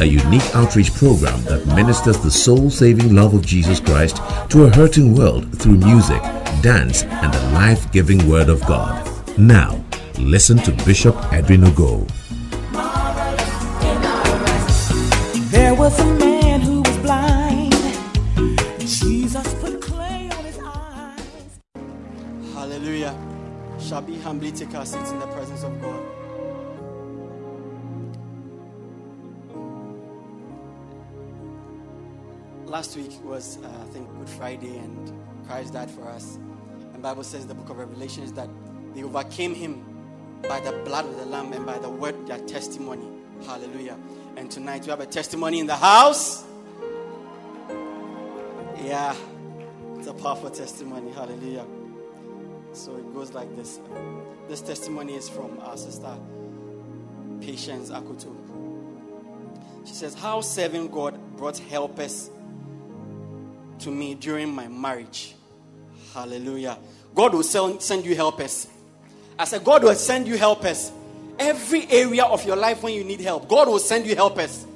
a unique outreach program that ministers the soul saving love of Jesus Christ to a hurting world through music, dance, and the life giving Word of God. Now, listen to Bishop Edwin Ogo. There was a man who was blind. Jesus put clay on his eyes. Hallelujah. Shall we humbly take our seats in the presence of God? Last week was, uh, I think, Good Friday, and Christ died for us. And Bible says the book of Revelation is that they overcame him by the blood of the Lamb and by the word of their testimony. Hallelujah. And tonight we have a testimony in the house. Yeah, it's a powerful testimony. Hallelujah. So it goes like this. This testimony is from our sister Patience Akutu. She says, How serving God brought helpers to me during my marriage. Hallelujah. God will send you helpers. I said, God will send you helpers. Every area of your life when you need help, God will send you helpers.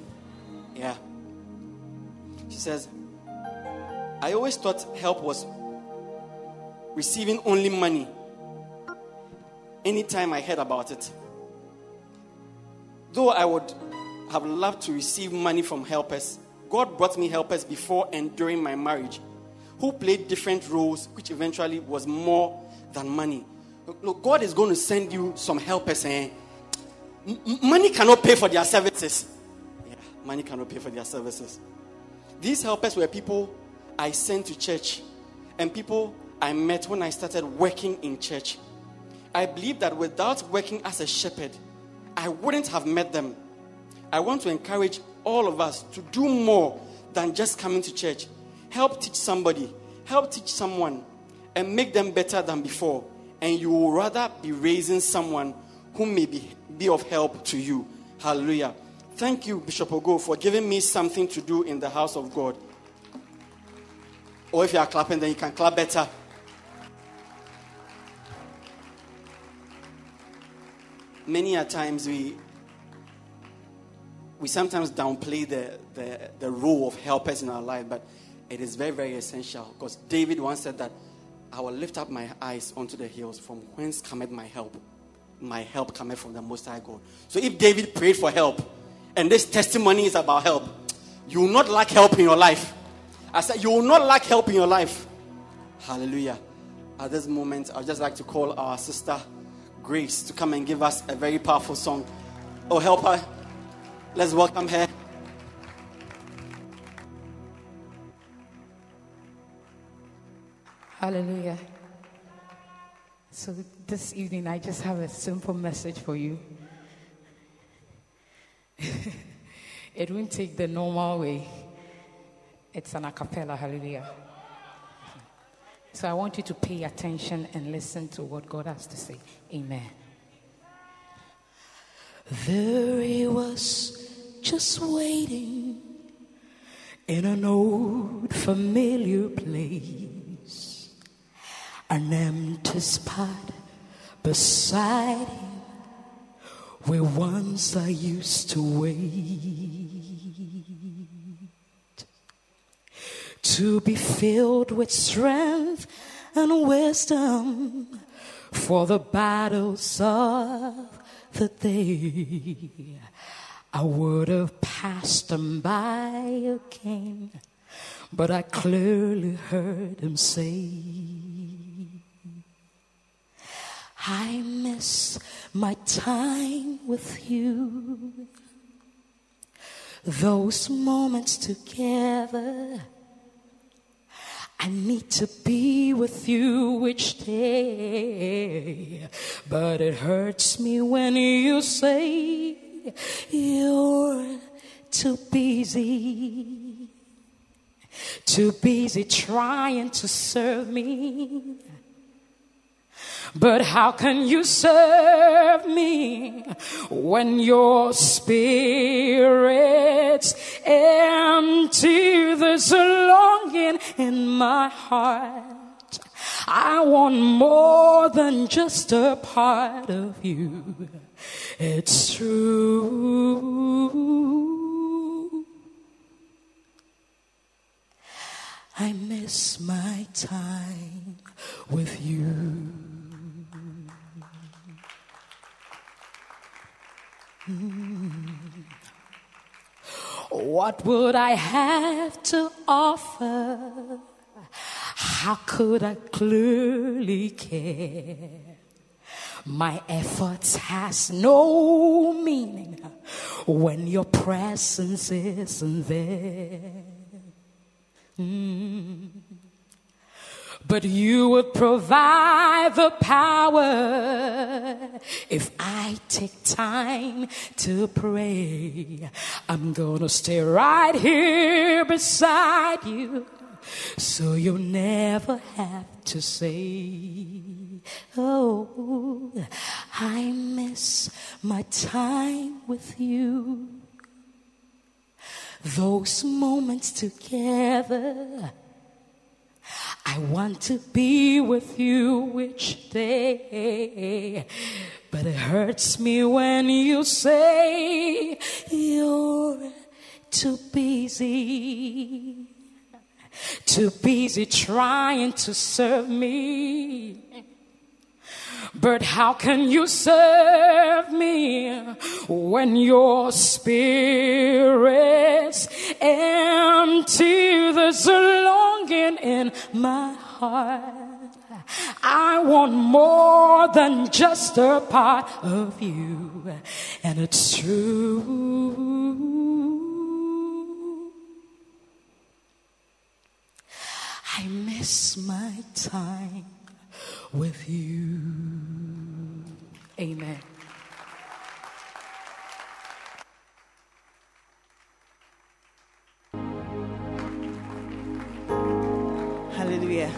Yeah. She says, I always thought help was receiving only money. Anytime I heard about it. Though I would have loved to receive money from helpers, God brought me helpers before and during my marriage who played different roles, which eventually was more than money. Look, God is going to send you some helpers. Eh? money cannot pay for their services. Yeah, money cannot pay for their services. These helpers were people I sent to church and people I met when I started working in church. I believe that without working as a shepherd, I wouldn't have met them. I want to encourage all of us to do more than just coming to church. Help teach somebody, help teach someone, and make them better than before. And you will rather be raising someone who may be, be of help to you. Hallelujah. Thank you, Bishop Ogo, for giving me something to do in the house of God. Or if you are clapping, then you can clap better. Many a times we we sometimes downplay the, the, the role of helpers in our life, but it is very, very essential. Because David once said that I will lift up my eyes onto the hills from whence cometh my help. My help cometh from the Most High God. So if David prayed for help, and this testimony is about help, you will not lack help in your life. I said, You will not lack help in your life. Hallelujah. At this moment, I'd just like to call our sister Grace to come and give us a very powerful song. Oh, help her. Let's welcome her. Hallelujah. So, this evening, I just have a simple message for you. it won't take the normal way, it's an a cappella. Hallelujah. So, I want you to pay attention and listen to what God has to say. Amen. There he was, just waiting in an old familiar place, an empty spot beside him where once I used to wait to be filled with strength and wisdom for the battles of the day. I would have passed him by again, but I clearly heard him say, I miss my time with you. Those moments together. I need to be with you each day. But it hurts me when you say you're too busy. too busy trying to serve me. But how can you serve me when your spirit's empty? There's a longing in my heart. I want more than just a part of you. It's true. I miss my time with you. Hmm. What would I have to offer? How could I clearly care? My efforts has no meaning when your presence isn't there. Mm. But you would provide the power if I take time to pray. I'm gonna stay right here beside you so you'll never have to say, Oh, I miss my time with you. Those moments together I want to be with you each day. But it hurts me when you say you're too busy. Too busy trying to serve me. But how can you serve me when your spirit's empty? There's a longing in my heart. I want more than just a part of you, and it's true. I miss my time with you. Amen. Hallelujah.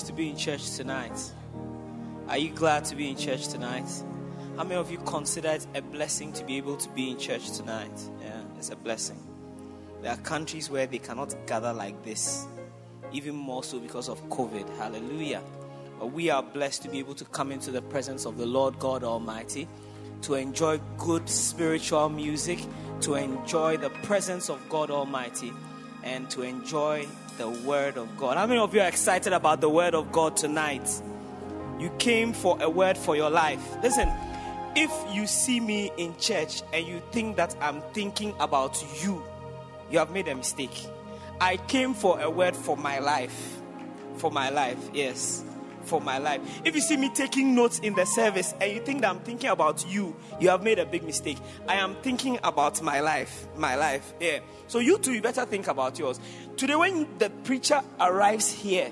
Privilege to be in church tonight? Are you glad to be in church tonight? How many of you consider it a blessing to be able to be in church tonight? Yeah, it's a blessing. There are countries where they cannot gather like this, even more so because of COVID. Hallelujah. But we are blessed to be able to come into the presence of the Lord God Almighty, to enjoy good spiritual music, to enjoy the presence of God Almighty, and to enjoy the Word of God. How many of you are excited about the Word of God tonight? You came for a word for your life. Listen, if you see me in church and you think that I'm thinking about you, you have made a mistake. I came for a word for my life. For my life, yes. For my life. If you see me taking notes in the service and you think that I'm thinking about you, you have made a big mistake. I am thinking about my life. My life, yeah. So you too, you better think about yours. Today, when the preacher arrives here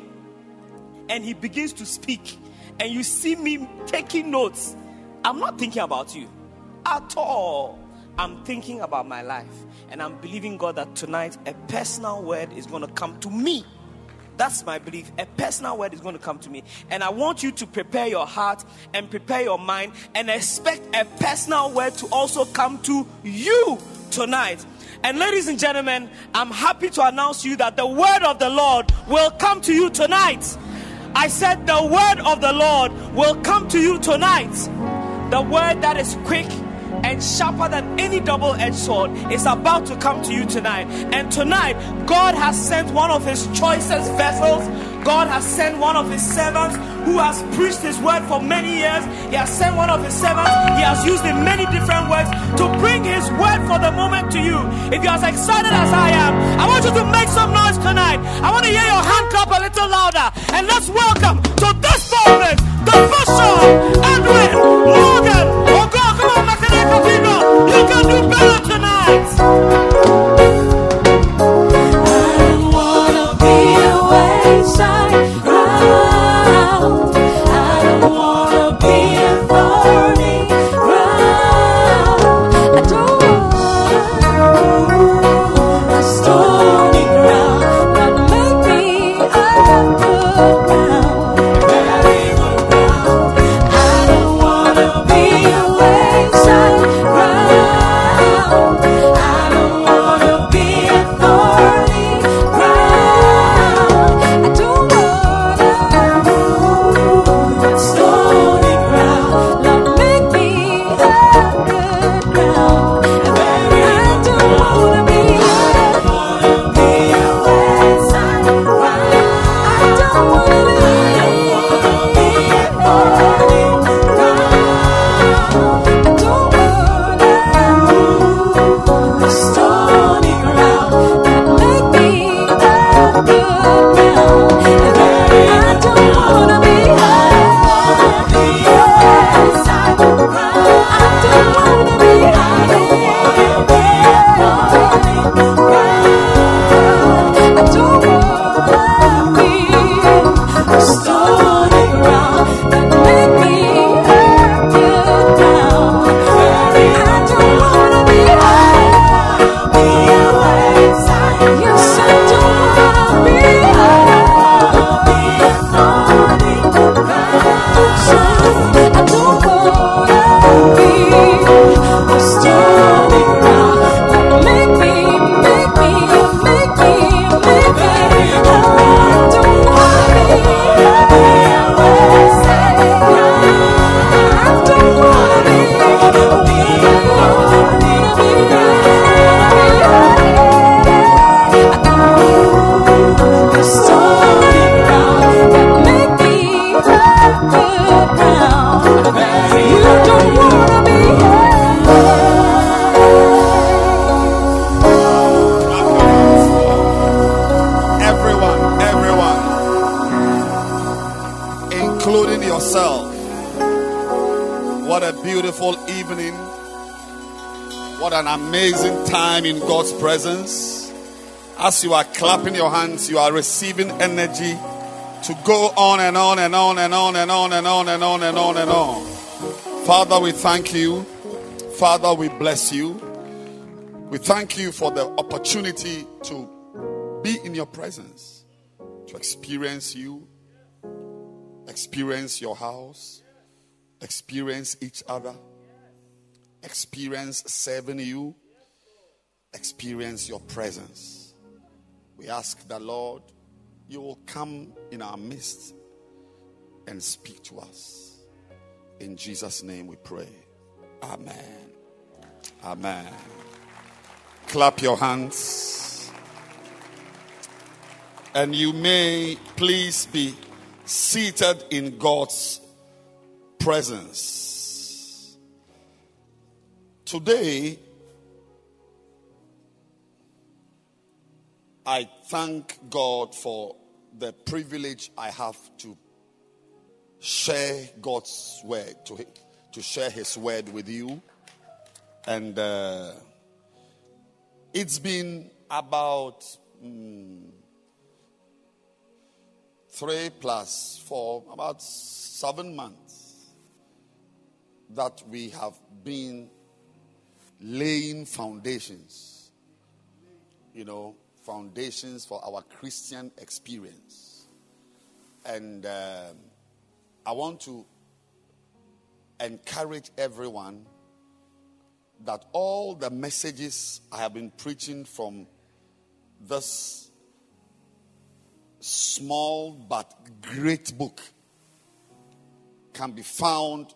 and he begins to speak, and you see me taking notes, I'm not thinking about you at all. I'm thinking about my life. And I'm believing God that tonight a personal word is going to come to me. That's my belief. A personal word is going to come to me. And I want you to prepare your heart and prepare your mind and expect a personal word to also come to you tonight. And ladies and gentlemen, I'm happy to announce to you that the word of the Lord will come to you tonight. I said, The word of the Lord will come to you tonight. The word that is quick and sharper than any double edged sword is about to come to you tonight. And tonight, God has sent one of his choicest vessels. God has sent one of his servants who has preached his word for many years. He has sent one of his servants. He has used in many different ways to bring his word for the moment to you. If you're as excited as I am, I want you to make some noise tonight. I want to hear your hand clap a little louder. And let's welcome to this moment the Bishop Edwin Morgan. You can do better tonight. Presence. As you are clapping your hands, you are receiving energy to go on and on and on and on and on and on and on and on and on. Father, we thank you. Father, we bless you. We thank you for the opportunity to be in your presence, to experience you, experience your house, experience each other, experience serving you, experience your presence. We ask the Lord, you will come in our midst and speak to us. In Jesus' name we pray. Amen. Amen. Clap your hands. And you may please be seated in God's presence. Today, I thank God for the privilege I have to share God's word, to, to share His word with you. And uh, it's been about mm, three plus four, about seven months that we have been laying foundations, you know, foundations for our Christian experience. And um, I want to encourage everyone that all the messages I have been preaching from this small but great book can be found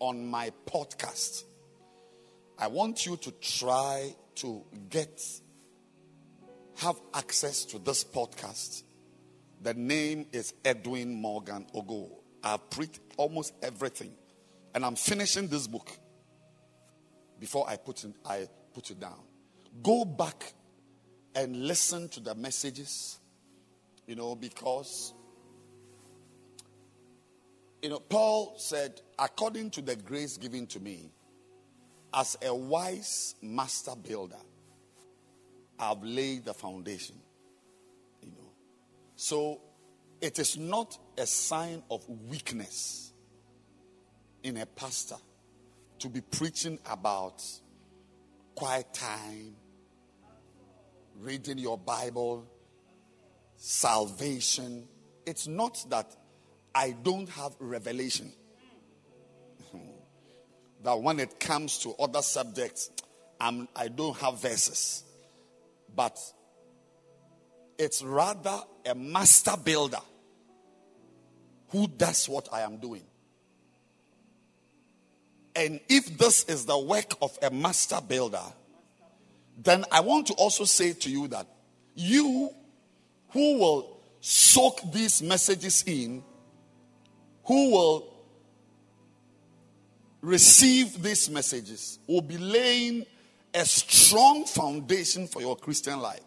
on my podcast. I want you to try to get have access to this podcast. The name is Edwin Morgan Ogo. I've preached almost everything. And I'm finishing this book before I put I put it down. Go back and listen to the messages, you know, because you know, Paul said, according to the grace given to me, as a wise master builder, I've laid the foundation. You know. So it is not a sign of weakness in a pastor to be preaching about quiet time, reading your Bible, salvation. It's not that I don't have revelation. that when it comes to other subjects, I'm, I don't have verses. But it's rather a master builder who does what I am doing. And if this is the work of a master builder, then I want to also say to you that you who will soak these messages in, who will receive these messages, will be laying a strong foundation for your Christian life.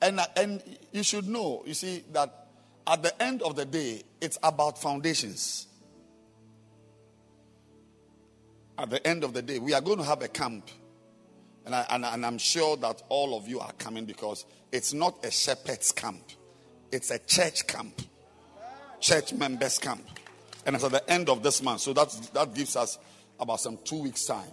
And, uh, and you should know, you see, that at the end of the day, it's about foundations. At the end of the day, we are going to have a camp. And, I, and, and I'm sure that all of you are coming because it's not a shepherd's camp, it's a church camp, church members' camp. And it's at the end of this month. So that, that gives us about some two weeks' time.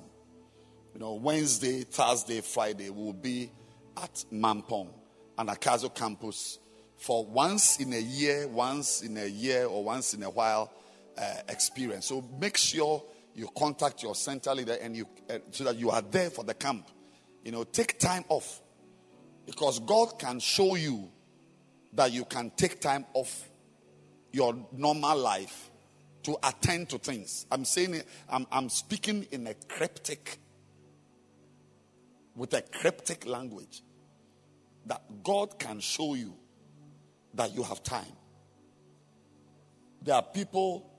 You know, Wednesday, Thursday, Friday will be at Mampong and Akazo campus for once in a year, once in a year, or once in a while uh, experience. So make sure you contact your center leader and you uh, so that you are there for the camp. You know, take time off because God can show you that you can take time off your normal life to attend to things. I'm saying I'm, I'm speaking in a cryptic with a cryptic language that God can show you that you have time. There are people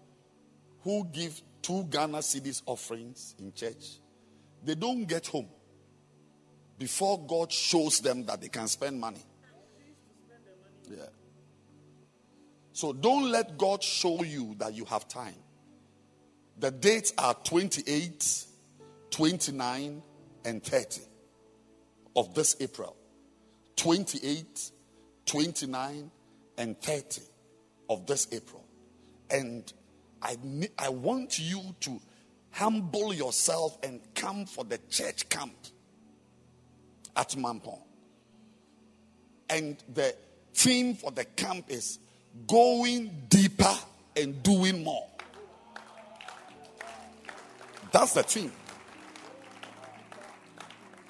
who give two Ghana cedis offerings in church. They don't get home before God shows them that they can spend money. Yeah. So don't let God show you that you have time. The dates are 28, 29, and 30 of this April 28, 29, and 30 of this April. And I, I want you to humble yourself and come for the church camp at Mampong. And the theme for the camp is going deeper and doing more. That's the theme.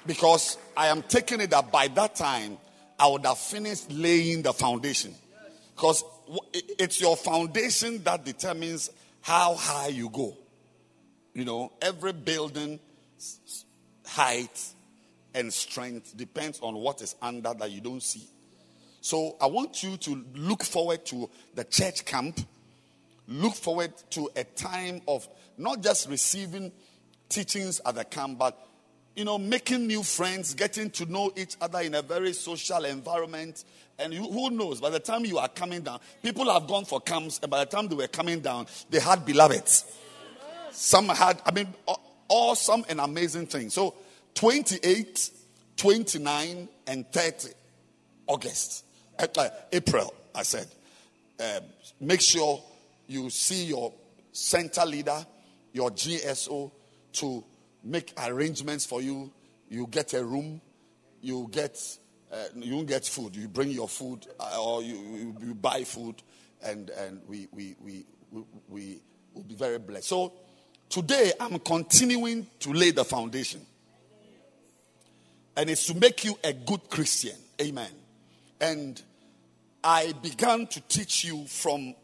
Because I am taking it that by that time, I would have finished laying the foundation. Because it's your foundation that determines how high you go. You know, every building height and strength depends on what is under that you don't see. So I want you to look forward to the church camp. Look forward to a time of not just receiving teachings at the camp, but you know, making new friends, getting to know each other in a very social environment. And you, who knows, by the time you are coming down, people have gone for camps, and by the time they were coming down, they had beloveds. Some had, I mean, awesome and amazing things. So, 28, 29, and 30 August, uh, April, I said. Uh, make sure you see your center leader, your GSO, to make arrangements for you. You get a room, you get uh, you get food. You bring your food, uh, or you, you, you, buy food, and and we we we we, we will be very blessed. So today I'm continuing to lay the foundation, and it's to make you a good Christian. Amen. And I began to teach you from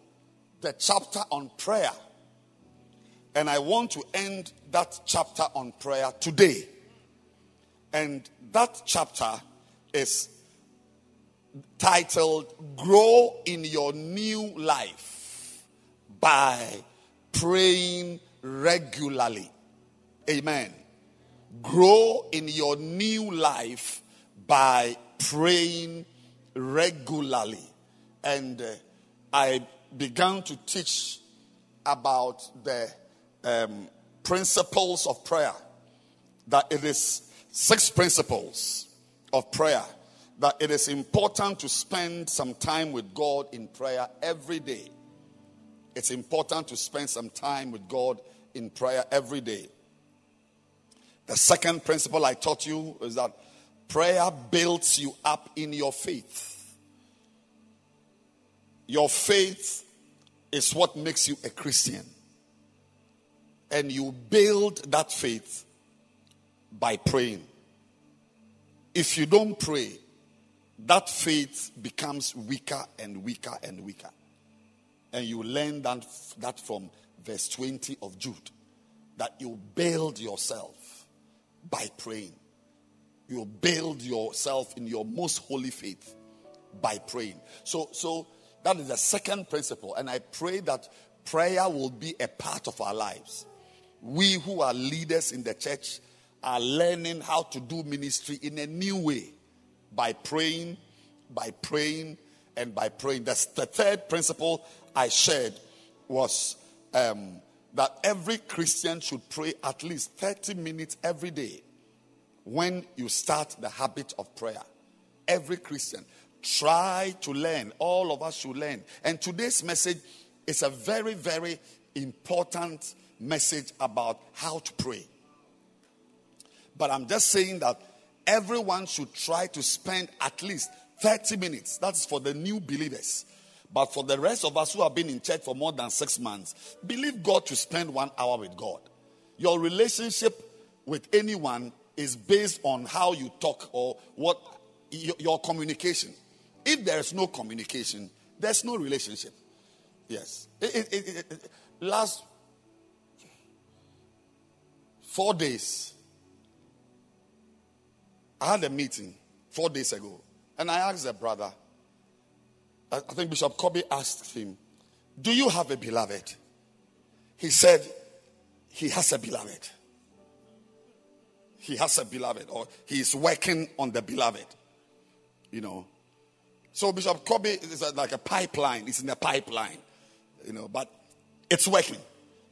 the chapter on prayer and I want to end that chapter on prayer today. And that chapter is titled Grow in Your New Life by Praying Regularly. Amen. Grow in your new life by praying regularly. And uh, I began to teach about the um, principles of prayer. That it is six principles of prayer. That it is important to spend some time with God in prayer every day. It's important to spend some time with God in prayer every day. The second principle I taught you is that prayer builds you up in your faith. Your faith is what makes you a Christian and you build that faith by praying. If you don't pray, that faith becomes weaker and weaker and weaker. And you learn that, that from verse 20 of Jude that you build yourself by praying. You build yourself in your most holy faith by praying. So, so that is the second principle. And I pray that prayer will be a part of our lives we who are leaders in the church are learning how to do ministry in a new way by praying, by praying, and by praying. That's the third principle I shared was um, that every Christian should pray at least 30 minutes every day when you start the habit of prayer. Every Christian. Try to learn. All of us should learn. And today's message is a very, very important message about how to pray. But I'm just saying that everyone should try to spend at least 30 minutes. That's for the new believers. But for the rest of us who have been in church for more than six months, believe God to spend one hour with God. Your relationship with anyone is based on how you talk or what your communication. If there is no communication, there's no relationship. Yes. It, it, it, last four days, I had a meeting four days ago, and I asked the brother, I think Bishop Kobe asked him, Do you have a beloved? He said, He has a beloved. He has a beloved, or he is working on the beloved. You know. So Bishop Kobe is like a pipeline, it's in the pipeline, you know, but it's working.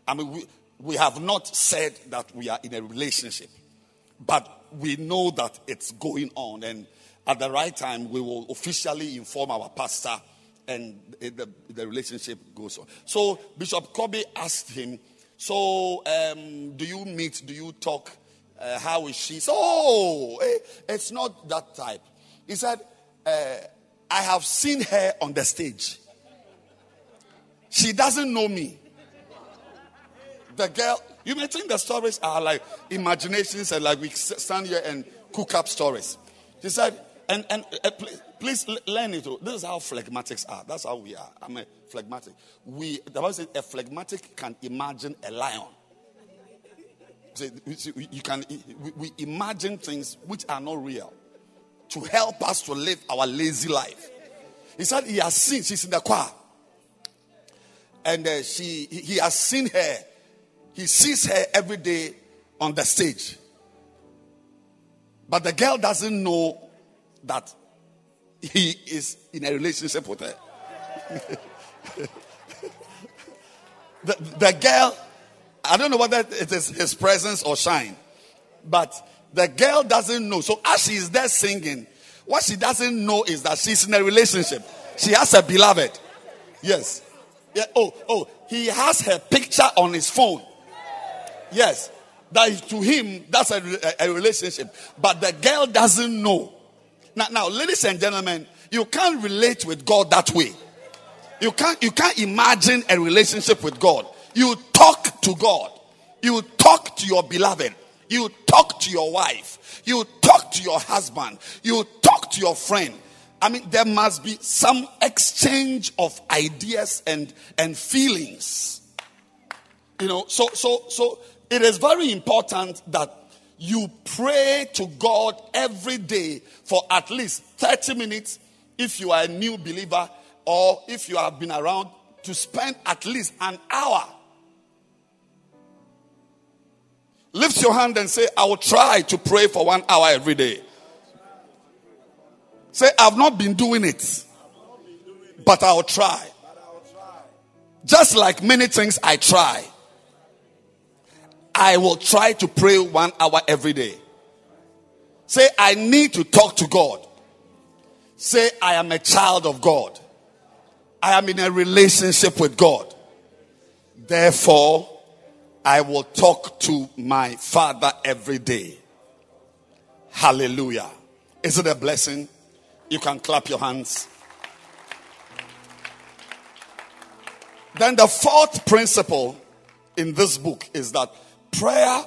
I mean, we, we have not said that we are in a relationship, but we know that it's going on. And at the right time, we will officially inform our pastor and the, the relationship goes on. So Bishop Kobe asked him, So, um, do you meet? Do you talk? Uh, how is she? So, oh, eh, it's not that type. He said, uh, I have seen her on the stage. She doesn't know me. The girl, you may think the stories are like imaginations and like we stand here and cook up stories. She said, and, and uh, please, please learn it. This is how phlegmatics are. That's how we are. I'm a phlegmatic. We, the Bible says a phlegmatic can imagine a lion. you can, we imagine things which are not real to help us to live our lazy life. He said he has seen, she's in the choir. And uh, she, he has seen her. He sees her every day on the stage. But the girl doesn't know that he is in a relationship with her. the, the girl, I don't know whether it is his presence or shine, but the girl doesn't know. So as she is there singing, what she doesn't know is that she's in a relationship. She has a beloved. Yes. Yeah. Oh, oh, he has her picture on his phone. Yes. That is, to him, that's a, a, relationship. But the girl doesn't know. Now, now, ladies and gentlemen, you can't relate with God that way. You can't, you can't imagine a relationship with God. You talk to God. You talk to your beloved. You talk to your wife. You talk to your husband. You talk to your friend. I mean, there must be some exchange of ideas and, and feelings. You know, so, so, so it is very important that you pray to God every day for at least 30 minutes if you are a new believer or if you have been around to spend at least an hour. Lift your hand and say, I will try to pray for one hour every day. Say, I've not been doing it, but I'll try. Just like many things I try, I will try to pray one hour every day. Say, I need to talk to God. Say, I am a child of God. I am in a relationship with God. Therefore, I will talk to my Father every day. Hallelujah. Is it a blessing? You can clap your hands. Then the fourth principle in this book is that prayer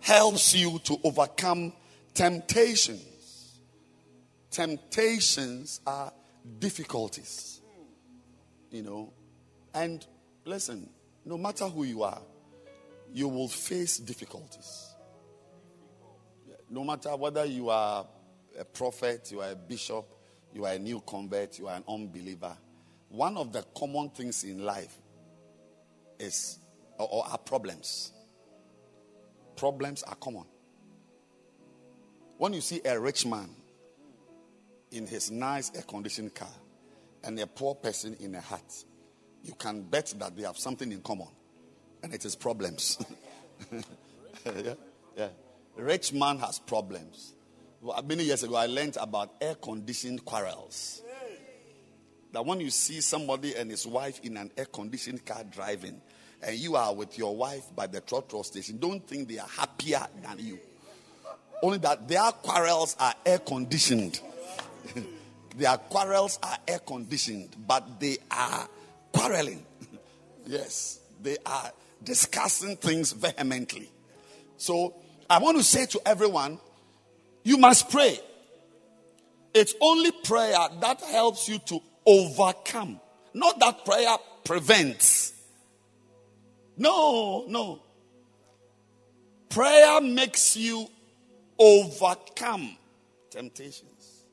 helps you to overcome temptations. Temptations are difficulties. You know, and listen, no matter who you are, you will face difficulties. No matter whether you are a prophet, you are a bishop, you are a new convert, you are an unbeliever, one of the common things in life is or, or are problems. Problems are common. When you see a rich man in his nice air conditioned car and a poor person in a hut, you can bet that they have something in common, and it is problems. yeah, yeah. Rich man has problems. Well, many years ago, I learned about air conditioned quarrels. That when you see somebody and his wife in an air conditioned car driving, and you are with your wife by the trotro station, don't think they are happier than you. Only that their quarrels are air conditioned. their quarrels are air conditioned, but they are quarreling. yes, they are discussing things vehemently. So I want to say to everyone you must pray. It's only prayer that helps you to overcome, not that prayer prevents. No, no. Prayer makes you overcome temptations.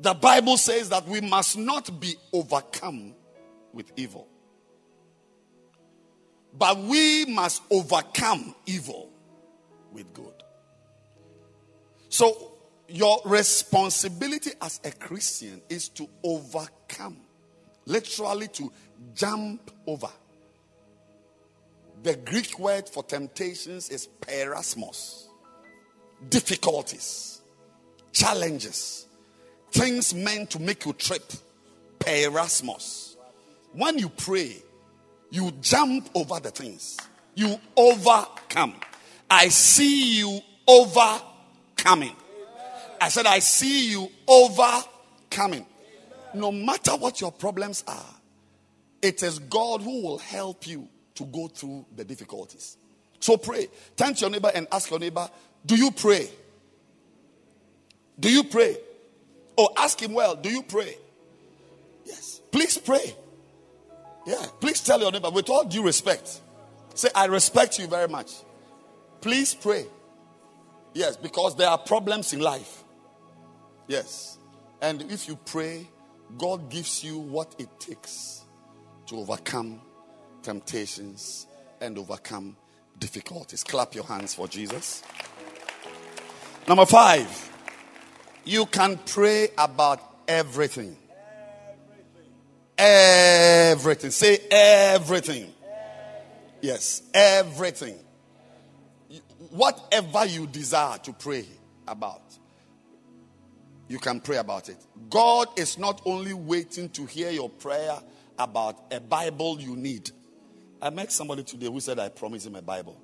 The Bible says that we must not be overcome with evil. But we must overcome evil with good. So, your responsibility as a Christian is to overcome, literally, to jump over. The Greek word for temptations is peirasmos, difficulties. challenges, things meant to make you trip, peirasmos. When you pray, you jump over the things, you overcome. I see you overcoming. I said, I see you overcoming. No matter what your problems are, it is God who will help you to go through the difficulties. So pray. Turn to your neighbor and ask your neighbor, Do you pray? Do you pray? Or ask him, Well, do you pray? Yes. Please pray. Yeah. Please tell your neighbor, with all due respect, say, I respect you very much. Please pray. Yes, because there are problems in life. Yes. And if you pray, God gives you what it takes to overcome temptations and overcome difficulties. Clap your hands for Jesus. Number five, you can pray about everything. Everything. Say everything. Yes, everything. Whatever you desire to pray about, you can pray about it. God is not only waiting to hear your prayer about a Bible you need. I met somebody today who said, I promised him a Bible.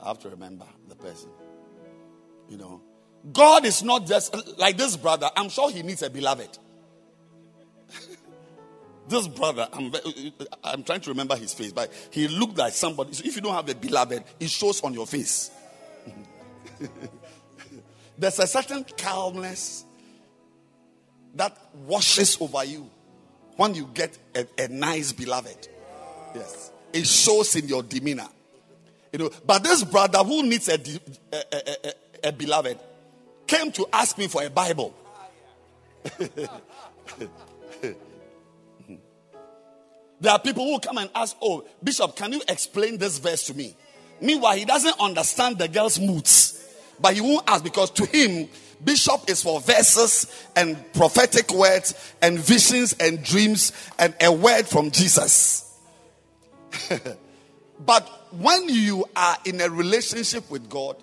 I have to remember the person. You know, God is not just like this brother. I'm sure he needs a beloved. this brother, I'm, I'm trying to remember his face, but he looked like somebody. So if you don't have a beloved, it shows on your face. There's a certain calmness that washes over you when you get a, a nice beloved. Yes. It shows in your demeanor. You know, but this brother who needs a, a, a, a beloved came to ask me for a Bible. there are people who come and ask, Oh, Bishop, can you explain this verse to me? Meanwhile, he doesn't understand the girl's moods, but he won't ask because to him, Bishop is for verses and prophetic words and visions and dreams and a word from Jesus. but when you are in a relationship with God,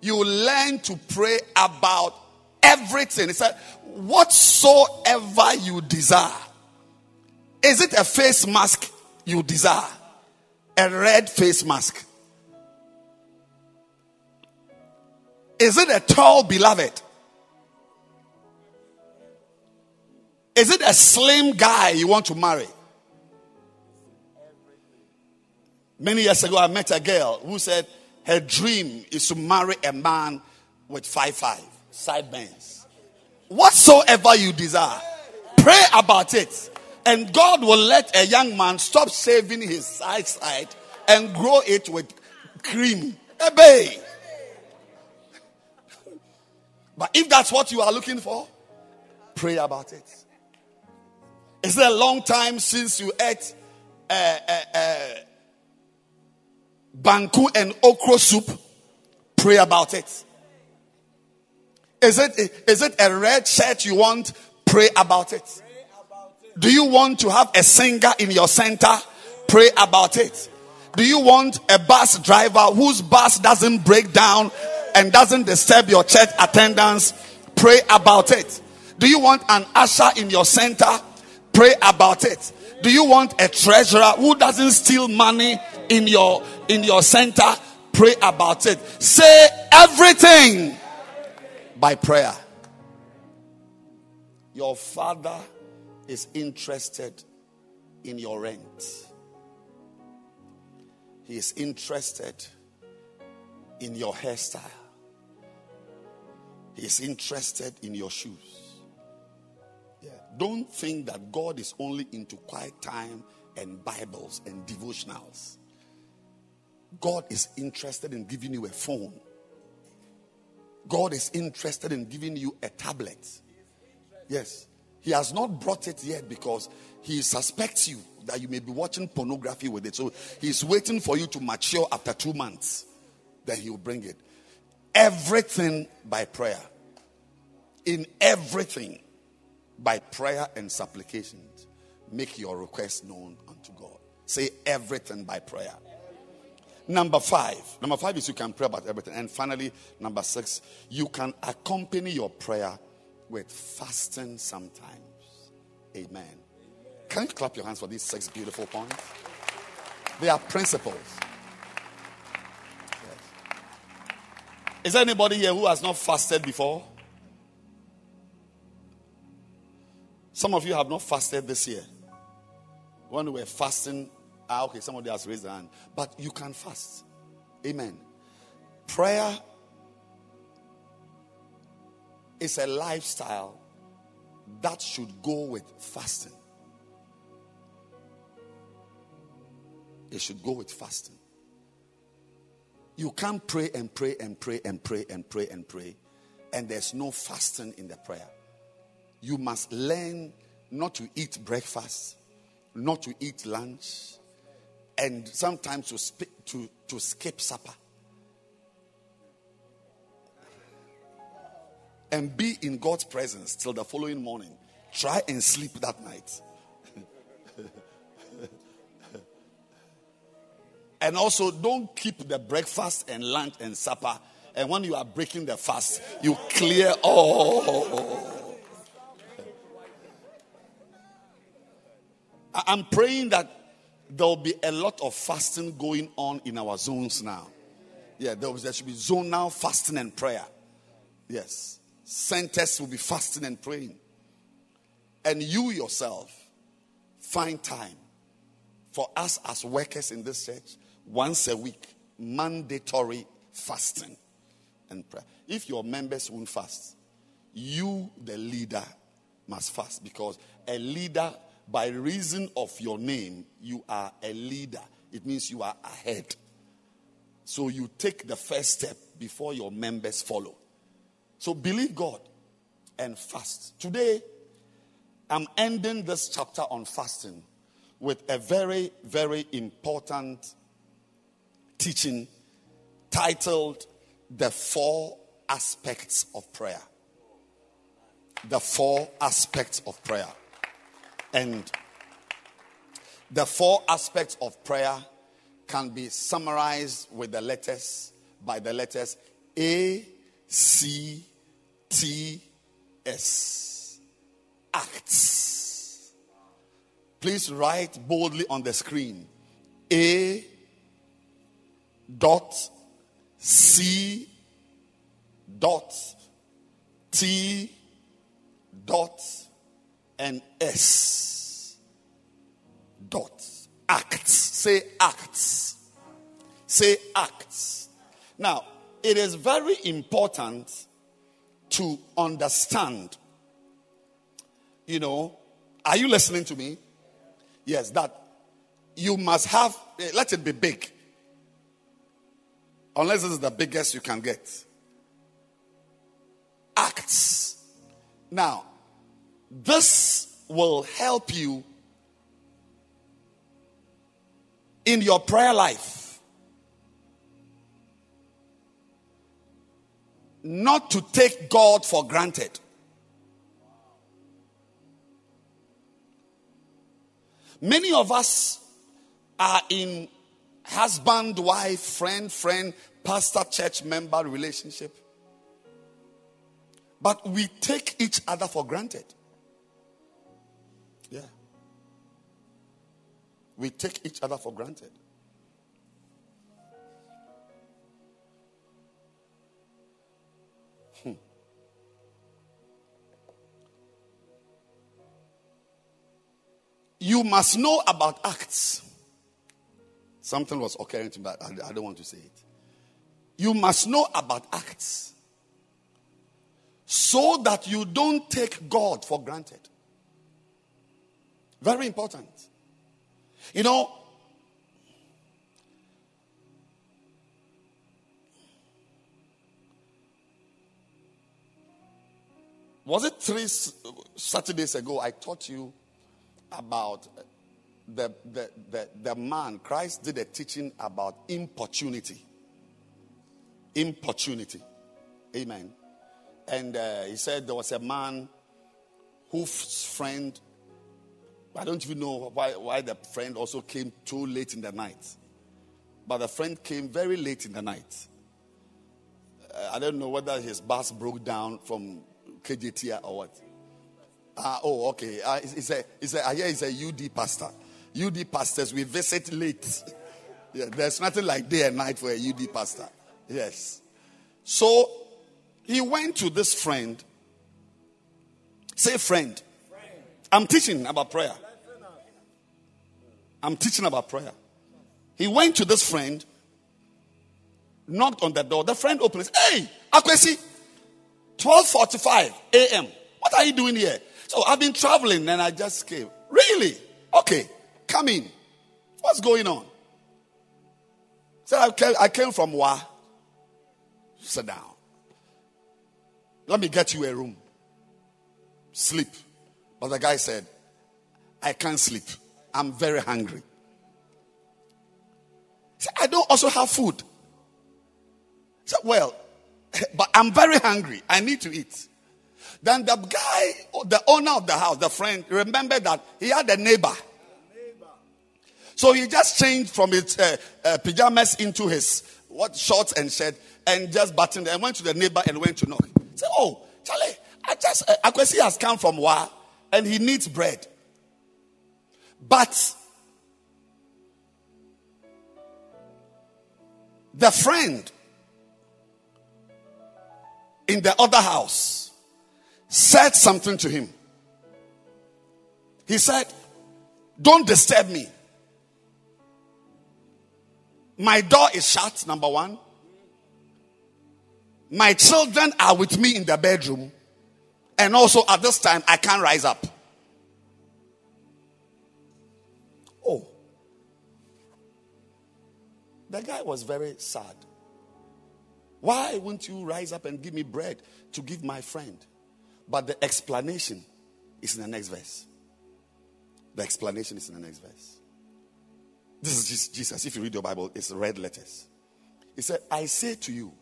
you learn to pray about everything. He said, Whatsoever you desire. Is it a face mask you desire? A red face mask. Is it a tall beloved? Is it a slim guy you want to marry? Many years ago, I met a girl who said her dream is to marry a man with five five side sideburns. Whatsoever you desire, pray about it, and God will let a young man stop shaving his side side and grow it with cream. Obey. But if that's what you are looking for, pray about it. Is it a long time since you ate uh, uh, uh, banku and okra soup? Pray about it. Is it is it a red shirt you want? Pray about it. Do you want to have a singer in your center? Pray about it. Do you want a bus driver whose bus doesn't break down and doesn't disturb your church attendance? Pray about it. Do you want an usher in your center? Pray about it. Do you want a treasurer who doesn't steal money in your in your center? Pray about it. Say everything by prayer. Your father is interested in your rent. He is interested in your hairstyle. He is interested in your shoes. Don't think that God is only into quiet time and Bibles and devotionals. God is interested in giving you a phone. God is interested in giving you a tablet. Yes. He has not brought it yet because he suspects you that you may be watching pornography with it. So he's waiting for you to mature after two months. Then he will bring it. Everything by prayer. In everything by prayer and supplications, make your request known unto God. Say everything by prayer. Number five. Number five is you can pray about everything. And finally, number six, you can accompany your prayer with fasting sometimes. Amen. Can you clap your hands for these six beautiful points? They are principles. Yes. Is there anybody here who has not fasted before? Some of you have not fasted this year. When we were fasting, ah, okay, somebody has raised their hand. But you can fast. Amen. Prayer is a lifestyle that should go with fasting. It should go with fasting. You can't pray and pray and pray and pray and pray and pray, and there's no fasting in the prayer. You must learn not to eat breakfast, not to eat lunch, and sometimes to, sp- to, to skip supper. And be in God's presence till the following morning. Try and sleep that night. and also, don't keep the breakfast and lunch and supper. And when you are breaking the fast, you clear all. I'm praying that there will be a lot of fasting going on in our zones now. Yeah, there, there should be zone now fasting and prayer. Yes. Centers will be fasting and praying. And you yourself find time for us as workers in this church once a week, mandatory fasting and prayer. If your members won't fast, you, the leader, must fast because a leader by reason of your name, you are a leader. It means you are ahead. So you take the first step before your members follow. So believe God and fast. Today, I'm ending this chapter on fasting with a very, very important teaching titled The Four Aspects of Prayer. The Four Aspects of Prayer. And the four aspects of prayer can be summarized with the letters by the letters A, C, T, S. Acts. Please write boldly on the screen A dot C dot T dot and S. Dot. Acts. Say acts. Say acts. Now, it is very important to understand, you know, are you listening to me? Yes, that you must have, eh, let it be big. Unless this is the biggest you can get. Acts. Now, this will help you in your prayer life. Not to take God for granted. Many of us are in husband, wife, friend, friend, pastor, church member relationship. But we take each other for granted. We take each other for granted. Hmm. You must know about acts. Something was occurring to me, but I, I don't want to say it. You must know about acts so that you don't take God for granted. Very important. You know, was it three Saturdays ago I taught you about the, the, the, the man, Christ did a teaching about importunity. Importunity. Amen. And uh, he said there was a man whose friend I don't even know why, why the friend also came too late in the night. but the friend came very late in the night. Uh, I don't know whether his bus broke down from KJT or what. Ah, oh, okay. Uh, he's a, he's a, I hear he's a UD pastor. UD pastors, we visit late. Yeah, there's nothing like day and night for a UD pastor. Yes. So he went to this friend. Say, friend. I'm teaching about prayer. I'm teaching about prayer. He went to this friend, knocked on the door. The friend opens. Hey, Akwesi, 12:45 a.m. What are you doing here? So I've been traveling and I just came. Really? Okay, come in. What's going on? Said I came, I came from Wa. Sit down. Let me get you a room. Sleep. But the guy said, I can't sleep. I'm very hungry. I don't also have food. Well, but I'm very hungry. I need to eat. Then the guy, the owner of the house, the friend, remembered that he had a neighbor. So he just changed from his uh, uh, pajamas into his what shorts and shirt and just buttoned and went to the neighbor and went to knock. Say, oh, Charlie, I just uh, Akwesi has come from Wa and he needs bread. But the friend in the other house said something to him. He said, Don't disturb me. My door is shut, number one. My children are with me in the bedroom. And also at this time, I can't rise up. The guy was very sad. Why won't you rise up and give me bread to give my friend? But the explanation is in the next verse. The explanation is in the next verse. This is Jesus. If you read your Bible, it's red letters. He said, I say to you,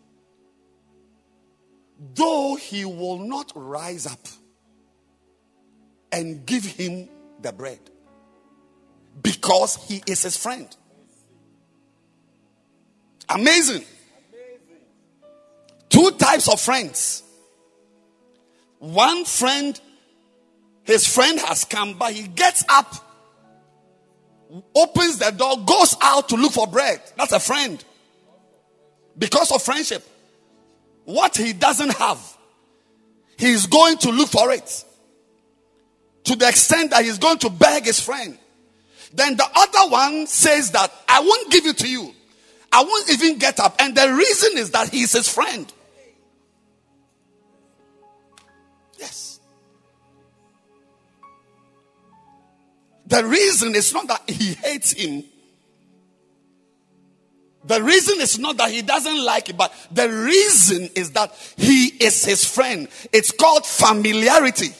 though he will not rise up and give him the bread because he is his friend. Amazing. Two types of friends. One friend, his friend has come, but he gets up, opens the door, goes out to look for bread. That's a friend. Because of friendship. What he doesn't have, he's going to look for it. To the extent that he's going to beg his friend. Then the other one says that I won't give it to you. I won't even get up. And the reason is that he's his friend. Yes. The reason is not that he hates him. The reason is not that he doesn't like it, but the reason is that he is his friend. It's called familiarity.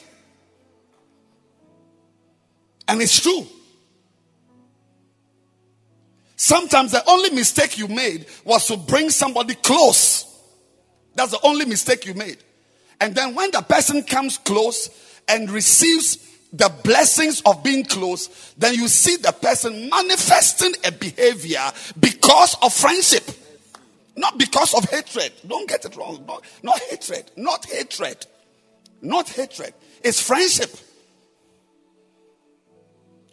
And it's true. Sometimes the only mistake you made was to bring somebody close. That's the only mistake you made. And then when the person comes close and receives the blessings of being close, then you see the person manifesting a behavior because of friendship, not because of hatred. Don't get it wrong. Not, not hatred. Not hatred. Not hatred. It's friendship.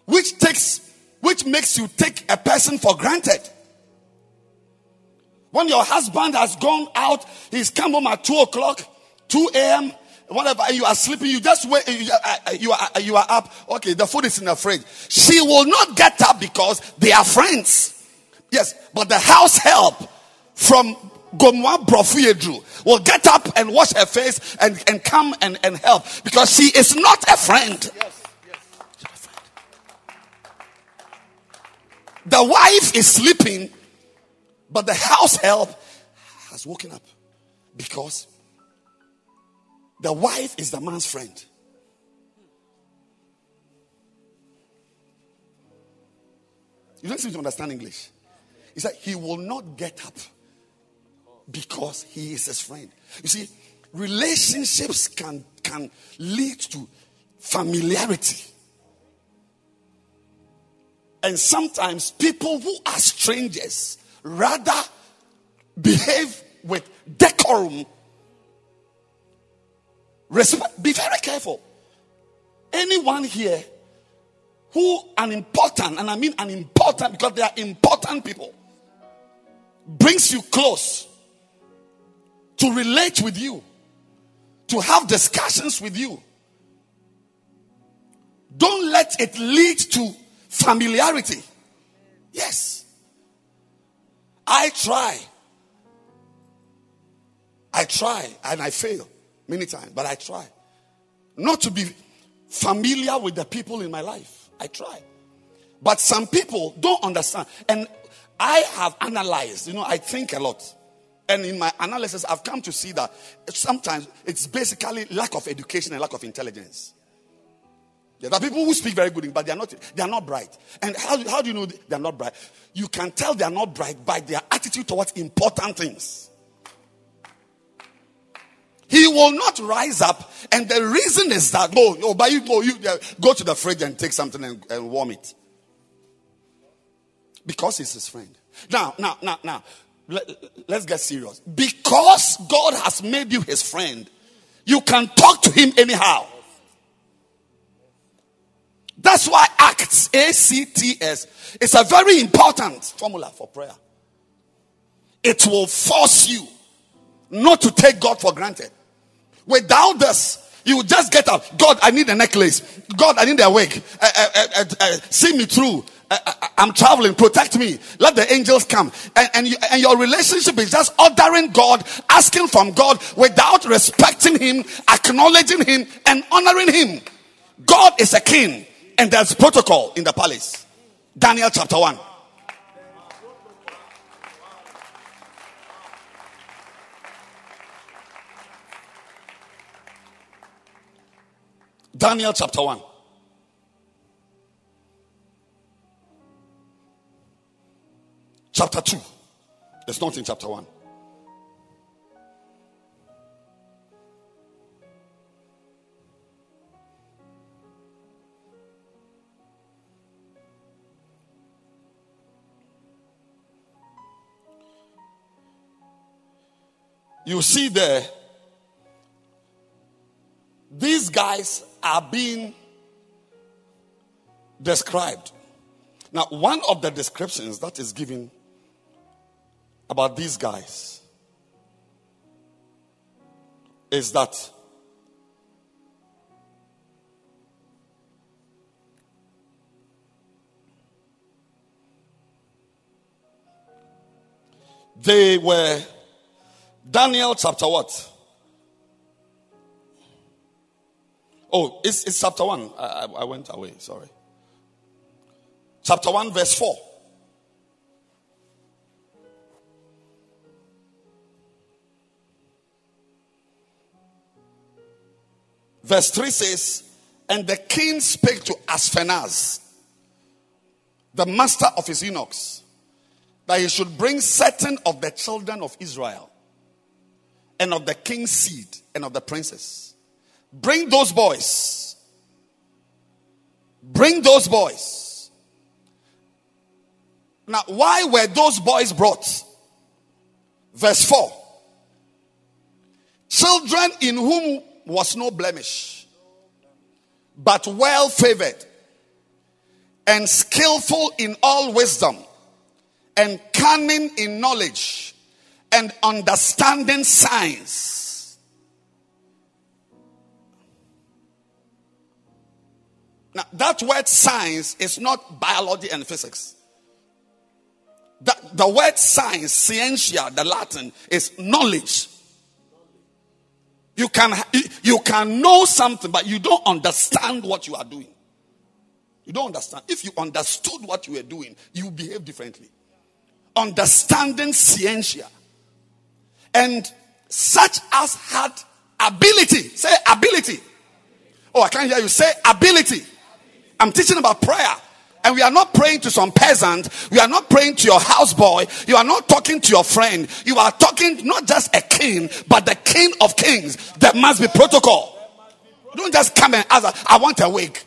Which takes, which makes you take a person for granted. When your husband has gone out, he's come home at 2 o'clock, 2 a.m., whatever, you are sleeping, you just wait, you, uh, you, are, you are up. Okay, the food is in the fridge. She will not get up because they are friends. Yes, but the house help from Gomoa Brofoyedru will get up and wash her face and, and come and, and help because she is not a friend. Yes. The wife is sleeping, but the house help has woken up because the wife is the man's friend. You don't seem to understand English. He said he will not get up because he is his friend. You see, relationships can, can lead to familiarity. And sometimes people who are strangers rather behave with decorum. Respect, be very careful. Anyone here who an important, and I mean an important because they are important people, brings you close to relate with you, to have discussions with you. Don't let it lead to familiarity. Yes. I try. I try and I fail many times, but I try not to be familiar with the people in my life. I try. But some people don't understand. And I have analyzed, you know, I think a lot. And in my analysis, I've come to see that sometimes it's basically lack of education and lack of intelligence. There are people who speak very good, but they are not, they are not bright. And how, how do you know they are not bright? You can tell they are not bright by their attitude towards important things. He will not rise up, and the reason is that oh, oh but you go, you go to the fridge and take something and, and warm it because he's his friend. Now, now, now, now, let, let's get serious. Because God has made you his friend, you can talk to him anyhow. That's why ACTS, A C T S, is a very important formula for prayer. It will force you not to take God for granted. Without this, you just get up. God, I need a necklace. God, I need a wig. Uh, uh, uh, see me through. Uh, uh, I'm traveling. Protect me. Let the angels come. And, and, you, and your relationship is just ordering God, asking from God without respecting Him, acknowledging Him, and honoring Him. God is a king, and there's protocol in the palace. Daniel chapter 1. Daniel chapter 1. Chapter 2. It's not in chapter 1. You see there, these guys are being described. Now, one of the descriptions that is given about these guys is that they were Daniel chapter what? Oh, it's, it's chapter 1. I, I went away, sorry. Chapter 1, verse 4. Verse 3 says, And the king spake to Ashpenaz, the master of his eunuchs, that he should bring certain of the children of Israel, and of the king's seed, and of the princes Bring those boys. Bring those boys. Now, why were those boys brought? Verse 4 Children in whom was no blemish, but well favored and skillful in all wisdom and cunning in knowledge and understanding science Now, that word science is not biology and physics. The, the word science, scientia, the Latin, is knowledge. You can, you can know something, but you don't understand what you are doing. You don't understand. If you understood what you were doing, you behave differently. Understanding scientia. And such as had ability. Say ability. Oh, I can't hear you. Say ability I'm teaching about prayer. And we are not praying to some peasant. We are not praying to your houseboy. You are not talking to your friend. You are talking not just a king, but the king of kings. There must be protocol. don't just come and ask, I want a wig.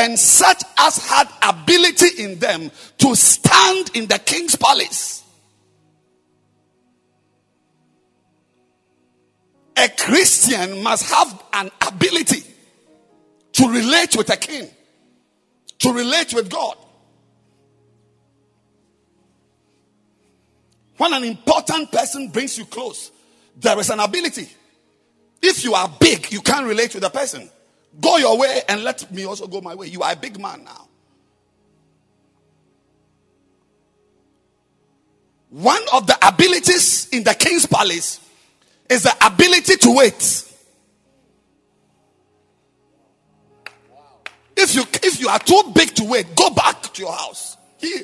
And such as had ability in them to stand in the king's palace. A Christian must have an ability to relate with a king, to relate with God. When an important person brings you close, there is an ability. If you are big, you can't relate with the person. Go your way and let me also go my way. You are a big man now. One of the abilities in the king's palace is the ability to wait. If you if you are too big to wait, go back to your house. He,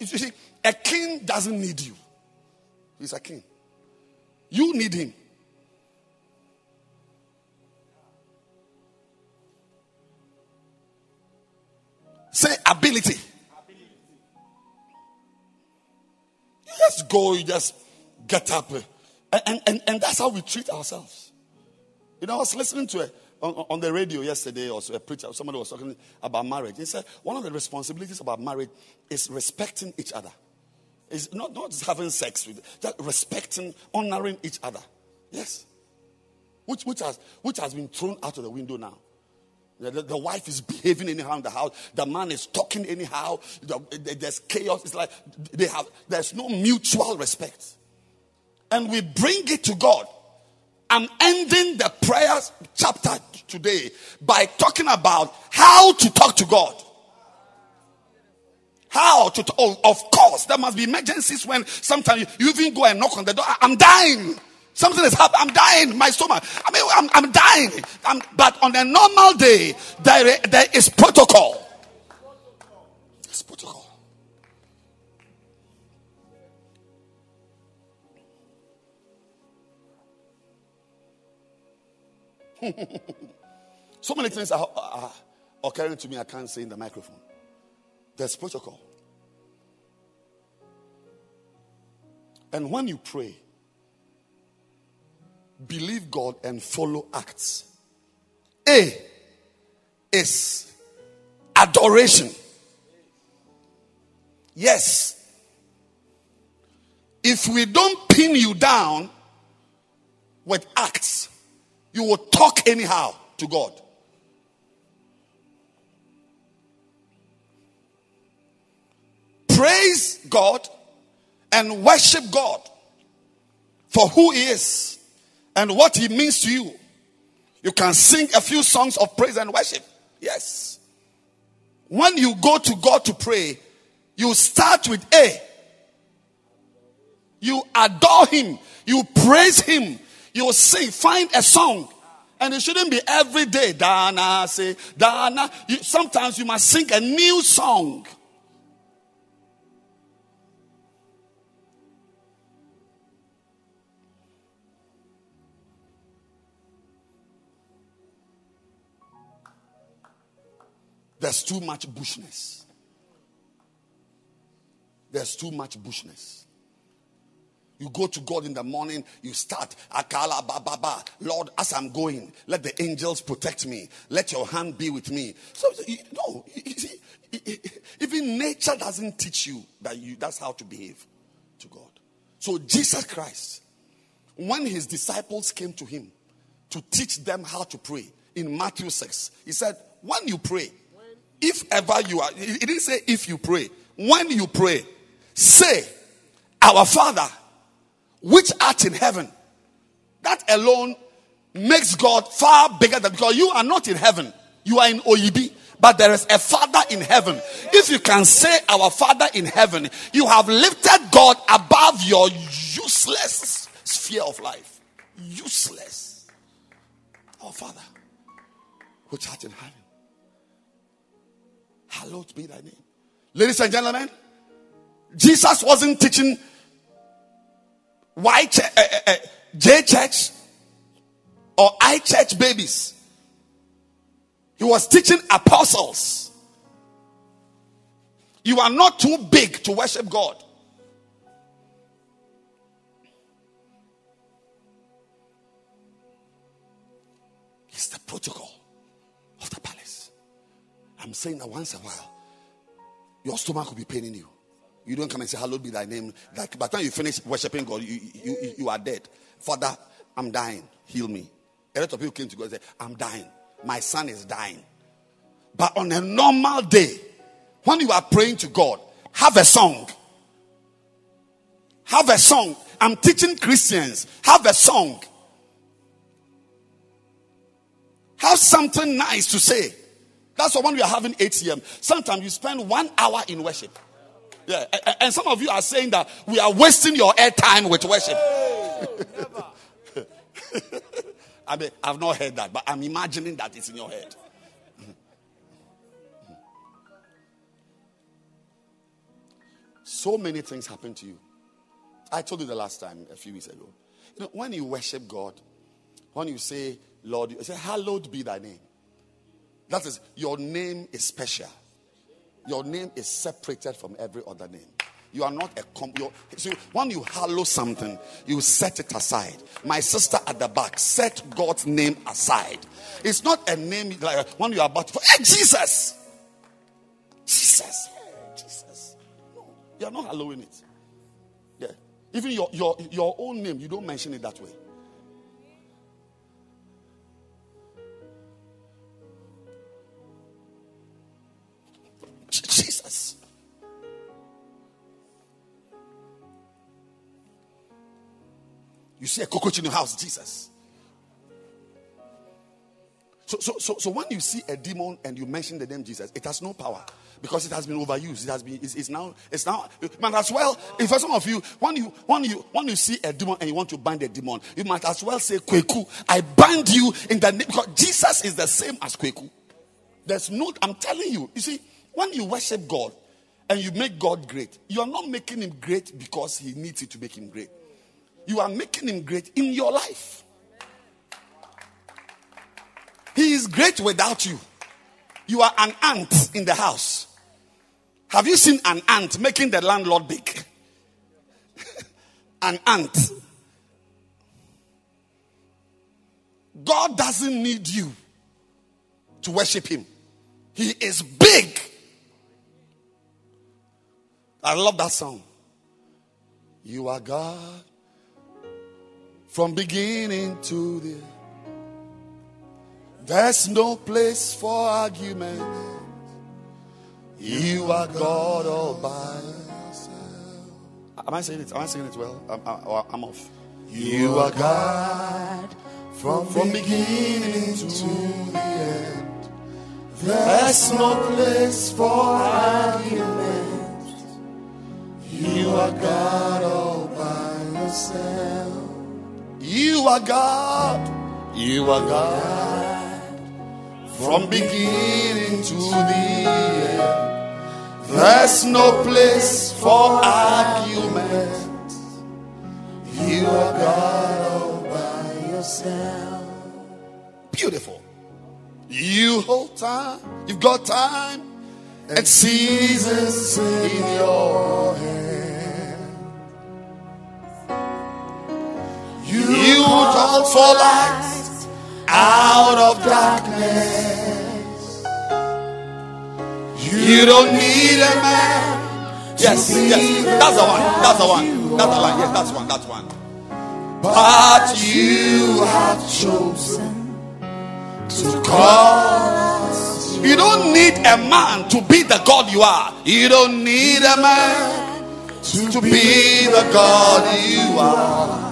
you see, a king doesn't need you. He's a king. You need him. Say ability. You just go, you just get up. And, and, and, that's how we treat ourselves. You know, I was listening to a, on, on the radio yesterday, also a preacher, somebody was talking about marriage. He said one of the responsibilities about marriage is respecting each other. It's not, not just having sex with, just respecting, honoring each other. Yes. Which, which, has, which has been thrown out of the window now. The, the, the wife is behaving anyhow in the house. The man is talking anyhow. The, there's chaos. It's like they have, there's no mutual respect. And we bring it to God. I'm ending the prayer chapter today by talking about how to talk to God. How to, oh, of course, there must be emergencies when sometimes you even go and knock on the door. I'm dying. Something has happened. I'm dying. My stomach. I mean, I'm, I'm dying. I'm, but on a normal day, there, there is protocol. There's protocol. so many things are, are occurring to me I can't say in the microphone. There's protocol. And when you pray, believe God and follow acts. A is adoration. Yes. If we don't pin you down with acts, you will talk anyhow to God. Praise God and worship God for who He is and what He means to you. You can sing a few songs of praise and worship. Yes. When you go to God to pray, you start with A. You adore Him. You praise Him. You sing. Find a song. And it shouldn't be every day. Dana, say, Dana. You, sometimes you must sing a new song. There's too much bushness. There's too much bushness. You go to God in the morning, you start, Akala Baba, Lord, as I'm going, let the angels protect me. Let your hand be with me. So, you, no, see, even nature doesn't teach you that you, that's how to behave to God. So, Jesus Christ, when his disciples came to him to teach them how to pray in Matthew 6, he said, When you pray, if ever you are, he didn't say if you pray. When you pray, say, Our Father, which art in heaven. That alone makes God far bigger than because you are not in heaven. You are in OEB. But there is a Father in heaven. If you can say, Our Father in heaven, you have lifted God above your useless sphere of life. Useless. Our Father, which art in heaven. Hallowed be thy name. Ladies and gentlemen, Jesus wasn't teaching Y ch- uh, uh, J church or I church babies. He was teaching apostles. You are not too big to worship God. It's the protocol. I'm saying that once in a while, your stomach will be paining you. You don't come and say, Hallowed be thy name. Like by the time you finish worshiping God, you, you, you, are dead. Father, I'm dying. Heal me. A lot of people came to God and said, I'm dying. My son is dying. But on a normal day, when you are praying to God, have a song. Have a song. I'm teaching Christians. Have a song. Have something nice to say. That's why when we are having ATM, sometimes you spend one hour in worship. Yeah, and some of you are saying that we are wasting your airtime with worship. I mean, I've not heard that, but I'm imagining that it's in your head. So many things happen to you. I told you the last time a few weeks ago. You know, when you worship God, when you say, Lord, you say, Hallowed be thy name. That is, your name is special. Your name is separated from every other name. You are not a comp. See, when you hallow something, you set it aside. My sister at the back, set God's name aside. It's not a name like when you are about to. Hey, Jesus! Jesus! Jesus! No, you are not hallowing it. Yeah. Even your, your, your own name, you don't mention it that way. You see a cockroach in your house, Jesus. So, so, so, so when you see a demon and you mention the name Jesus, it has no power because it has been overused. It has been. It's, it's now. It's now. Might as well. If for some of you, when you when you when you see a demon and you want to bind a demon, you might as well say Kweku. I bind you in the name because Jesus is the same as Kweku. There's no. I'm telling you. You see, when you worship God and you make God great, you are not making Him great because He needs you to make Him great. You are making Him great in your life. He is great without you. You are an ant in the house. Have you seen an ant making the landlord big? an ant. God doesn't need you to worship Him, He is big. I love that song. You are God from beginning to the end. there's no place for argument. You are God all by yourself. Am I saying it? Am I saying it well? I'm, I'm off. You are God from, from beginning to the end. There's no place for argument. You are God all by yourself. You are God. You are God from beginning to the end. There's no place for argument. You are God all by yourself. Beautiful. You hold time. You've got time and seasons in your hand. Don't for light out of darkness. You don't need a man. Yes, yes, that's the one. That's the one. That's the one. Yes, that's one. That's one. But you have chosen to call us. You don't need a man to be the God you are. You don't need a man to be the God you are.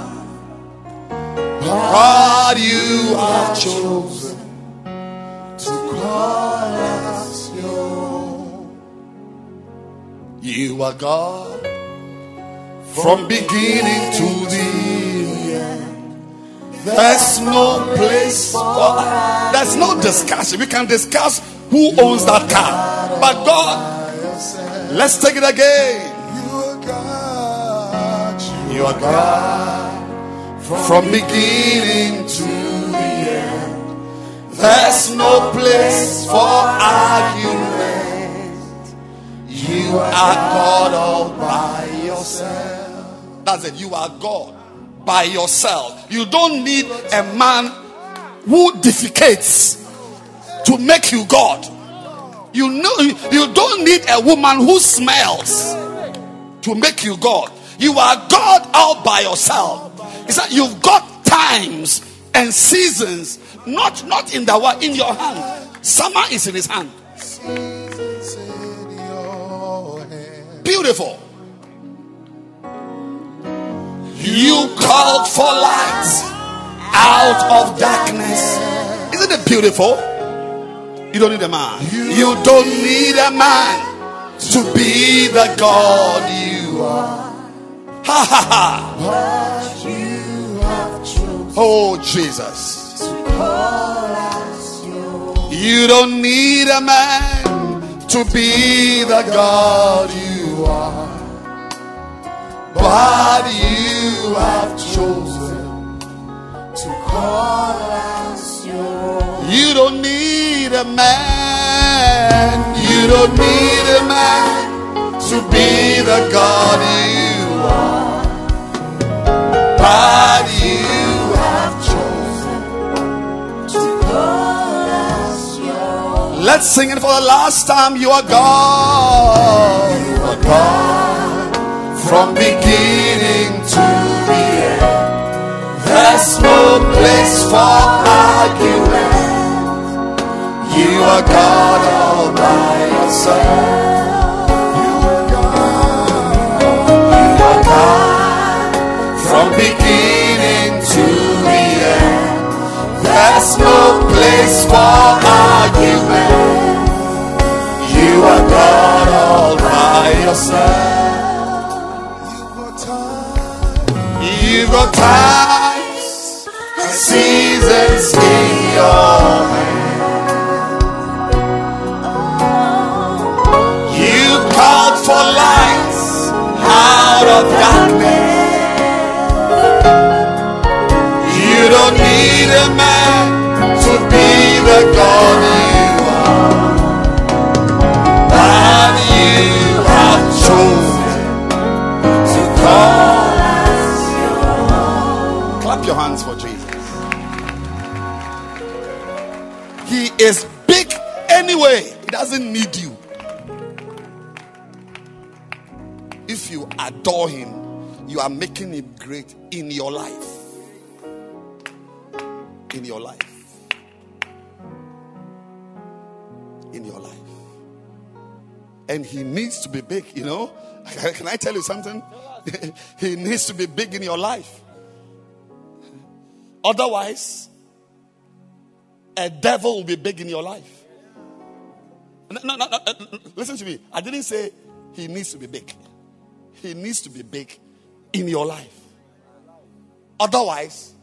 God, you have chosen to call us your. You are God from beginning to the end. There's no place for there's no discussion. We can discuss who owns that car, but God, let's take it again. You are God. You are God from beginning to the end. There's no place for argument. You are God all by yourself. That's it. You are God by yourself. You don't need a man who defecates to make you God. You know, you, don't need a woman who smells to make you God. You are God all by yourself. It's said, you've got times and seasons, not not in the world, in your hand. Summer is in his hand. Beautiful. You called for light out of darkness. Isn't it beautiful? You don't need a man. You don't need a man to be the God you are. Ha ha ha. Oh, Jesus. You don't need a man to be the God you are. But you have chosen to call us your You don't need a man. You don't need a man to be the God you are. But you Let's sing it for the last time. You are God. You are God from beginning to the end. There's no place for argument. You are God all by yourself. You are God. You are God from beginning There's no place for argument. You are God all by yourself. You've got times and seasons in your hand. You called for lights out of darkness. You don't need a man is big anyway, He doesn't need you. If you adore Him, you are making Him great in your life. In your life. In your life. And He needs to be big, you know. Can I tell you something? he needs to be big in your life. Otherwise, a devil will be big in your life. No, no, no, listen to me. I didn't say he needs to be big. He needs to be big in your life. Otherwise,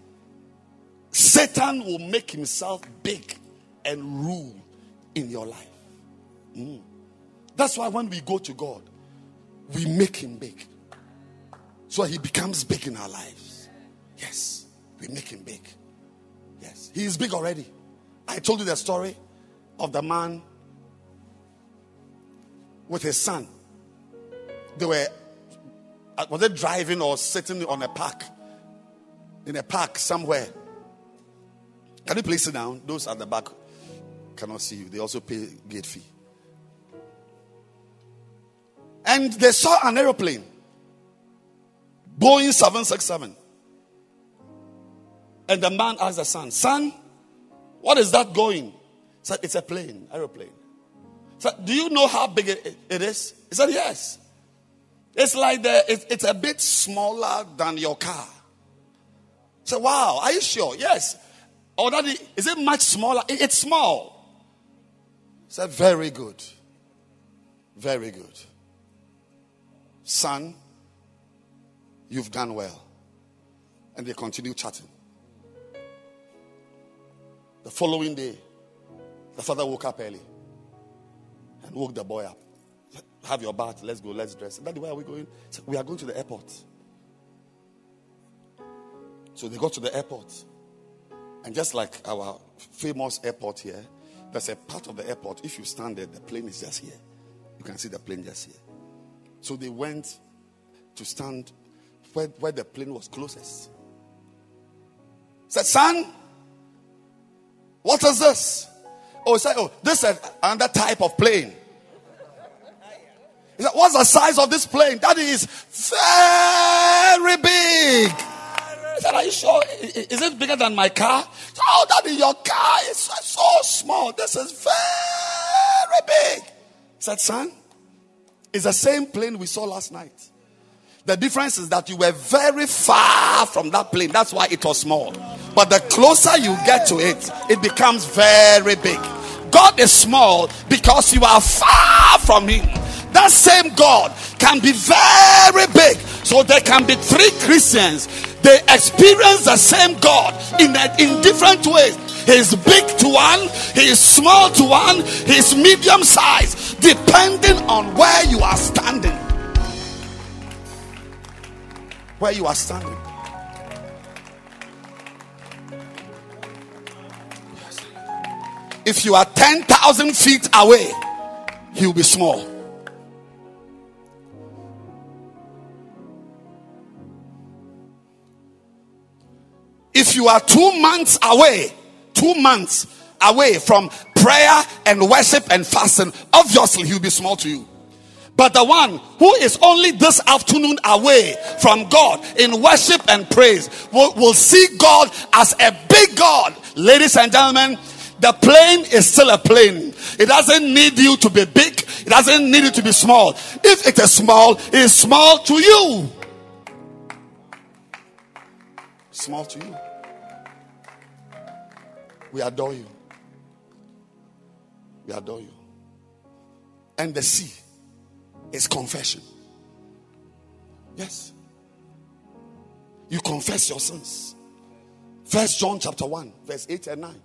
Satan will make himself big and rule in your life. Mm. That's why when we go to God, we make him big. So he becomes big in our lives. Yes. We make him big. Yes, he is big already. I told you the story of the man with his son. They were, uh, were they driving or sitting on a park? In a park somewhere. Can you please sit down? Those at the back cannot see you. They also pay gate fee. And they saw an aeroplane. Boeing 767. And the man asked the son, Son, what is that going? He said, It's a plane, aeroplane. He said, Do you know how big it, it is? He said, Yes. It's like the, it, it's a bit smaller than your car. Said, Wow, are you sure? Yes. Oh, or that is it much smaller? It, it's small. Said, Very good. Very good. Son, you've done well. And they continue chatting. The following day, the father woke up early and woke the boy up. Have your bath, let's go, let's dress. Daddy, where are we going? We are going to the airport. So they got to the airport. And just like our famous airport here, there's a part of the airport. If you stand there, the plane is just here. You can see the plane just here. So they went to stand where, where the plane was closest. Said, son, what is this? Oh, say, oh, this is another type of plane. He said, What's the size of this plane? That is very big. Said, Are you sure? Is it bigger than my car? Oh, daddy, your car is so small. This is very big. He said, Son, it's the same plane we saw last night. The difference is that you were very far from that plane. That's why it was small. But the closer you get to it, it becomes very big. God is small because you are far from Him. That same God can be very big. So there can be three Christians. They experience the same God in, a, in different ways. He's big to one, he is small to one, he's medium size, depending on where you are standing. Where you are standing. If you are 10,000 feet away, he will be small. If you are two months away, two months away from prayer and worship and fasting, obviously he will be small to you. But the one who is only this afternoon away from God in worship and praise will, will see God as a big God. Ladies and gentlemen, the plane is still a plane. It doesn't need you to be big. It doesn't need you to be small. If it is small, it is small to you. Small to you. We adore you. We adore you. And the C is confession. Yes. You confess your sins. First John chapter 1, verse 8 and 9.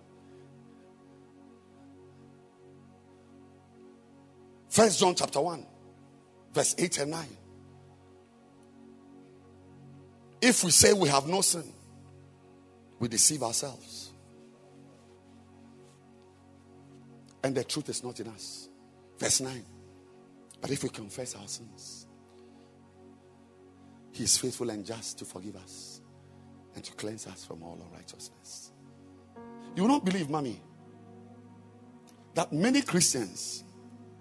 First John chapter 1, verse 8 and 9. If we say we have no sin, we deceive ourselves. And the truth is not in us. Verse 9. But if we confess our sins, He is faithful and just to forgive us and to cleanse us from all unrighteousness. You will not believe, mommy, that many Christians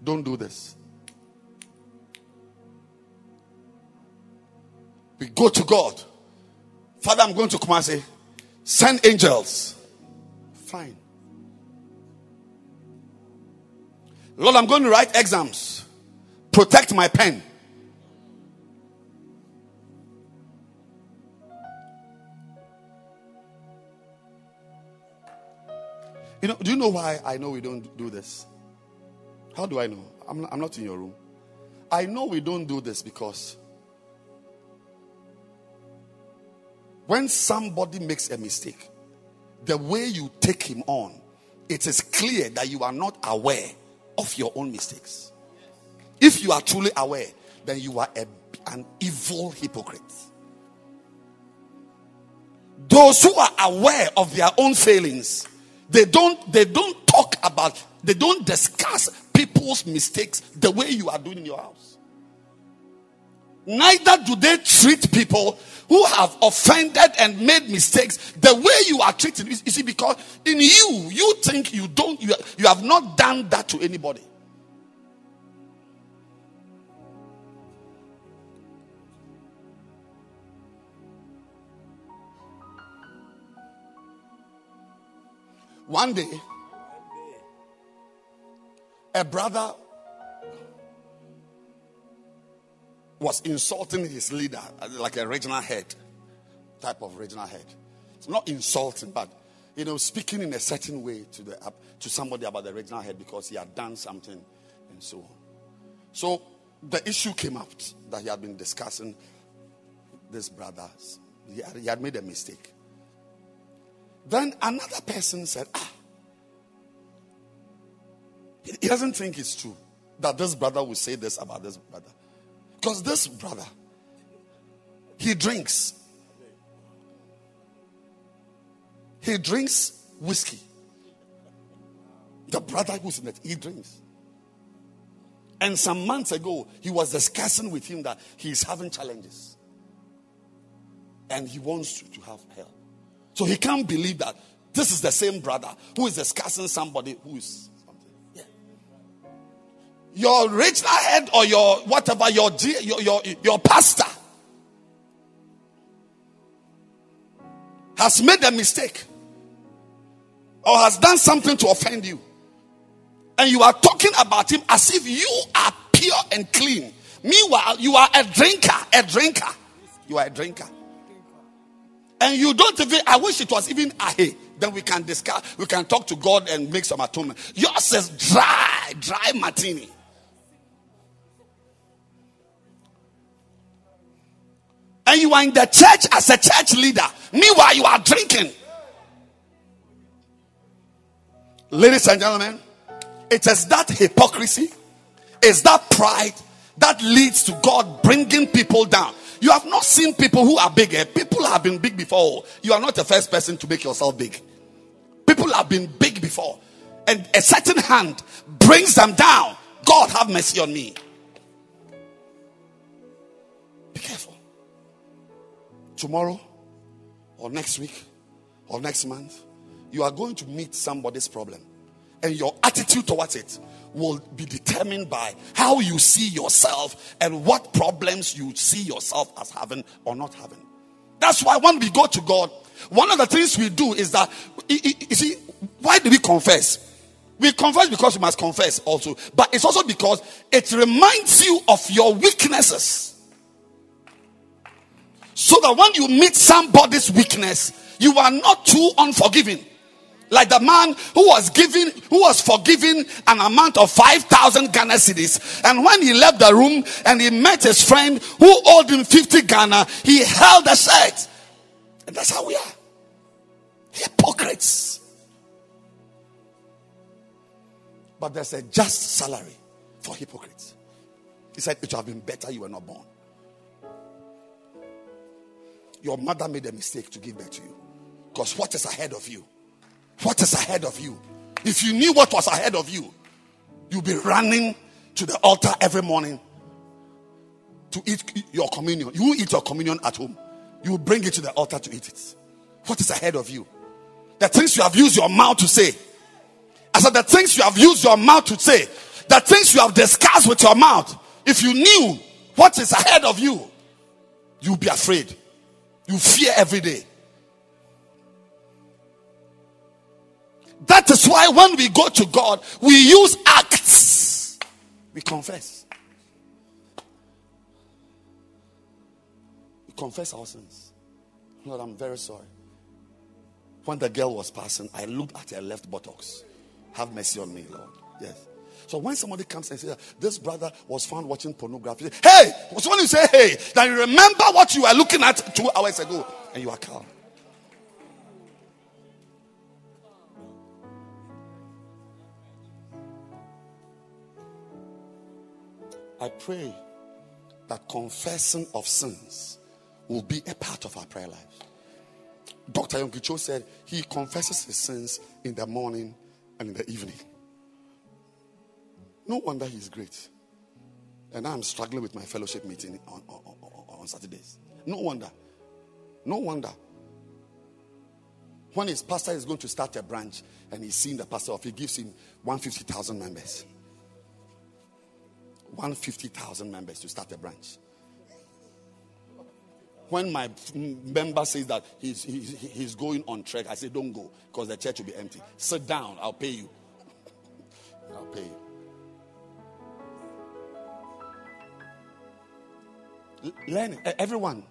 don't do this. We go to God. Father, I'm going to say, send angels. Fine. Lord, I'm going to write exams. Protect my pen. You know, do you know why I know we don't do this? How do I know? I'm not, I'm not in your room. I know we don't do this because when somebody makes a mistake, the way you take him on, it is clear that you are not aware of your own mistakes. If you are truly aware, then you are a, an evil hypocrite. Those who are aware of their own failings, they don't they don't talk about, they don't discuss people's mistakes the way you are doing in your house. Neither do they treat people who have offended and made mistakes the way you are treated. You see, because in you, you think you don't, you, you have not done that to anybody. One day, a brother was insulting his leader, like a regional head, type of regional head. It's not insulting, but you know, speaking in a certain way to the to somebody about the regional head because he had done something and so on. So the issue came up that he had been discussing this brother. He had, he had made a mistake. Then another person said, Ah, he doesn't think it's true that this brother will say this about this brother. Because this brother, he drinks. He drinks whiskey. The brother who's in it, he drinks. And some months ago, he was discussing with him that he's having challenges. And he wants to, have help. So he can't believe that this is the same brother who is discussing somebody who is. Your regional head or your whatever, your, your, your, your pastor has made a mistake or has done something to offend you. And you are talking about him as if you are pure and clean. Meanwhile, you are a drinker, a drinker. You are a drinker. And you don't even, I wish it was even ahe. Then we can discuss, we can talk to God and make some atonement. Yours is dry, dry martini. And you are in the church as a church leader. Meanwhile, you are drinking. Ladies and gentlemen, it is that hypocrisy, is that pride that leads to God bringing people down. You have not seen people who are bigger. Eh? People have been big before. You are not the first person to make yourself big. People have been big before. And a certain hand brings them down. God have mercy on me. Be careful. Tomorrow or next week or next month, you are going to meet somebody's problem. And your attitude towards it will be determined by how you see yourself and what problems you see yourself as having or not having. That's why when we go to God, one of the things we do is that, you see, why do we confess? We confess because we must confess also, but it's also because it reminds you of your weaknesses. So that when you meet somebody's weakness, you are not too unforgiving. Like the man who was given, who was forgiven an amount of 5,000 Ghana. And when he left the room and he met his friend who owed him 50 Ghana, he held the shirt. And that's how we are. Hypocrites. But there's a just salary for hypocrites. He said, It would have been better you were not born. Your mother made a mistake to give birth to you. Because what is ahead of you? What is ahead of you? If you knew what was ahead of you, you'll be running to the altar every morning to eat your communion. You eat your communion at home. You bring it to the altar to eat it. What is ahead of you? The things you have used your mouth to say. I said, the things you have used your mouth to say, the things you have discussed with your mouth. If you knew what is ahead of you, you'll be afraid. You fear every day. That is why when we go to God, we use acts. We confess. We confess our sins. Lord, I'm very sorry. When the girl was passing, I looked at her left buttocks. Have mercy on me, Lord. Yes. So when somebody comes and says, This brother was found watching pornography, hey, so when you say hey, then you remember what you were looking at two hours ago and you are calm. I pray that confessing of sins will be a part of our prayer life. Dr. Yonggi said he confesses his sins in the morning and in the evening. No wonder he's great. And I'm struggling with my fellowship meeting on, on, on, on Saturdays. No wonder. No wonder. When his pastor is going to start a branch and he's seeing the pastor off, he gives him 150,000 members. 150,000 members to start a branch. When my member says that he's, he's, he's going on trek, I say, Don't go because the church will be empty. Sit down, I'll pay you. I'll pay you. Learn. Everyone.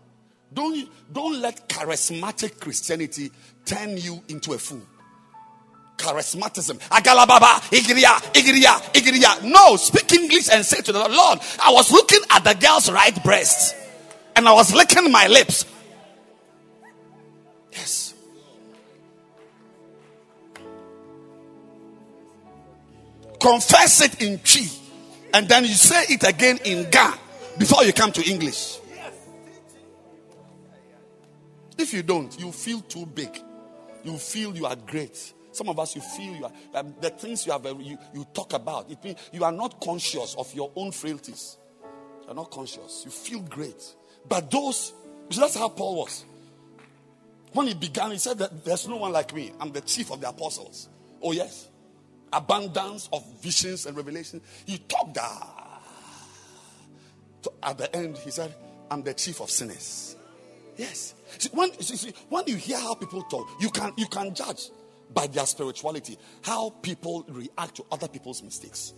Don't, don't let charismatic Christianity turn you into a fool charismatism. Agalababa, Igriya, Igriya, Igriya. No, speak English and say to the Lord, Lord, I was looking at the girl's right breast and I was licking my lips. Yes. Confess it in Twi and then you say it again in Ga before you come to English. If you don't, you feel too big. You feel you are great. Some of us, you feel you are, um, the things you, have, uh, you, you talk about, it means you are not conscious of your own frailties. You are not conscious. You feel great. But those, that's how Paul was. When he began, he said that there's no one like me. I'm the chief of the apostles. Oh, yes. Abundance of visions and revelations. He talked that. At the end, he said, I'm the chief of sinners. Yes. See, when, see, when you hear how people talk, you can, you can judge by their spirituality how people react to other people's mistakes.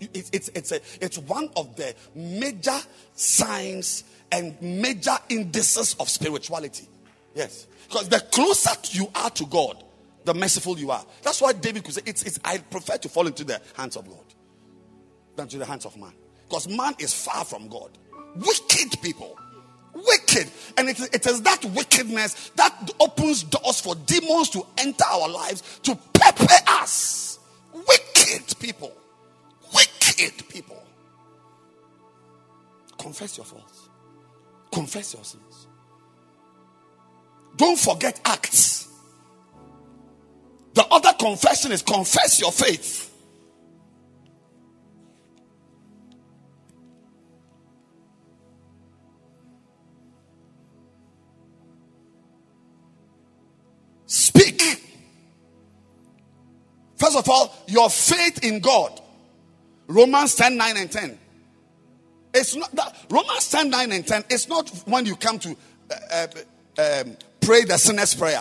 It's, it's, it's, a, it's one of the major signs and major indices of spirituality. Yes. Because the closer you are to God, the merciful you are. That's why David could say, it's, it's, I prefer to fall into the hands of God than to the hands of man. Because man is far from God. Wicked people. Wicked. And it, it is that wickedness that opens doors for demons to enter our lives to pepper us. Wicked people. Wicked people. Confess your faults. Confess your sins. Don't forget acts. The other confession is confess your faith. First of all, your faith in God. Romans 10 9 and 10. It's not that Romans 10 9 and 10. It's not when you come to uh, uh, um, pray the sinner's prayer.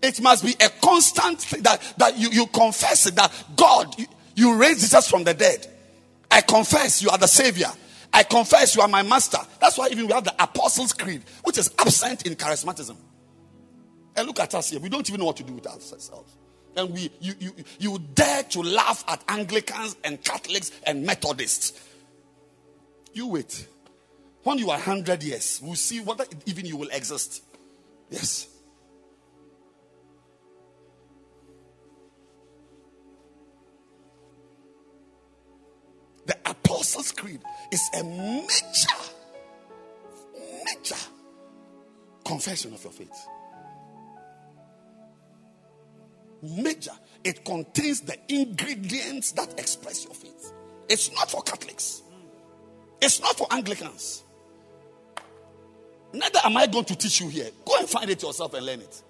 It must be a constant thing that, that you, you confess that God, you, you raised Jesus from the dead. I confess you are the Savior. I confess you are my master. That's why even we have the Apostles' Creed, which is absent in charismatism. And look at us here. We don't even know what to do with ourselves. And we you, you, you dare to laugh at Anglicans and Catholics and Methodists. You wait. When you are 100 years, we'll see whether even you will exist. Yes. The Apostles' Creed is a major, major confession of your faith. Major. It contains the ingredients that express your faith. It's not for Catholics, it's not for Anglicans. Neither am I going to teach you here. Go and find it yourself and learn it.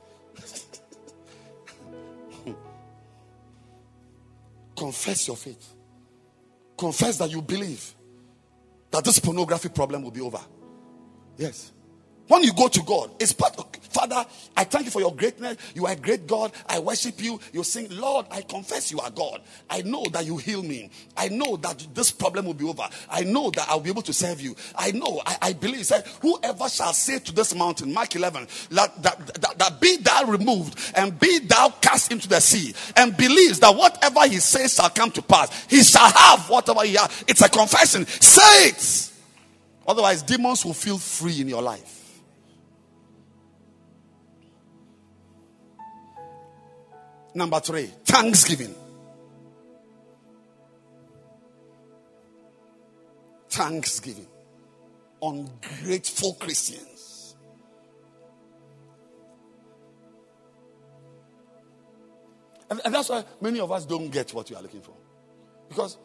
Confess your faith. Confess that you believe that this pornography problem will be over. Yes. When you go to God, it's part of Father, I thank you for your greatness. You are a great God. I worship you. You sing, Lord, I confess you are God. I know that you heal me. I know that this problem will be over. I know that I'll be able to serve you. I know, I, I believe. Said, Whoever shall say to this mountain, Mark 11, that, that, that, that be thou removed and be thou cast into the sea, and believes that whatever he says shall come to pass, he shall have whatever he has. It's a confession. Say it. Otherwise, demons will feel free in your life. Number three, thanksgiving. Thanksgiving. Ungrateful Christians. And, and that's why many of us don't get what we are looking for. Because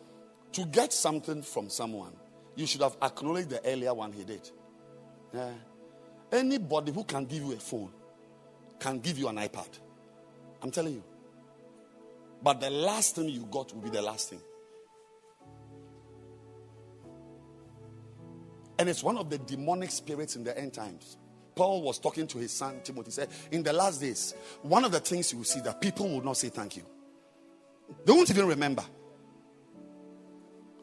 to get something from someone, you should have acknowledged the earlier one he did. Yeah. Anybody who can give you a phone can give you an iPad. I'm telling you. But the last thing you got will be the last thing. And it's one of the demonic spirits in the end times. Paul was talking to his son Timothy. He said, In the last days, one of the things you will see that people will not say thank you. They won't even remember.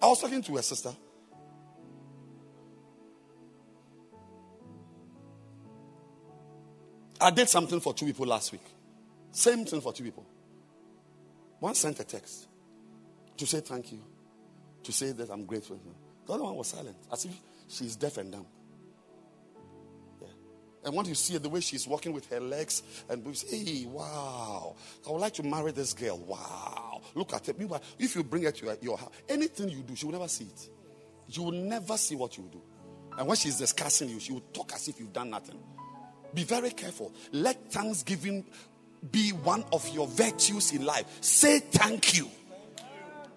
I was talking to a sister. I did something for two people last week. Same thing for two people. One sent a text to say thank you, to say that I'm grateful. The other one was silent, as if she's deaf and dumb. Yeah. And when you see the way she's walking with her legs, and we say, hey, wow, I would like to marry this girl. Wow. Look at it. If you bring her to your house, anything you do, she will never see it. You will never see what you do. And when she's discussing you, she will talk as if you've done nothing. Be very careful. Let thanksgiving be one of your virtues in life. Say thank you.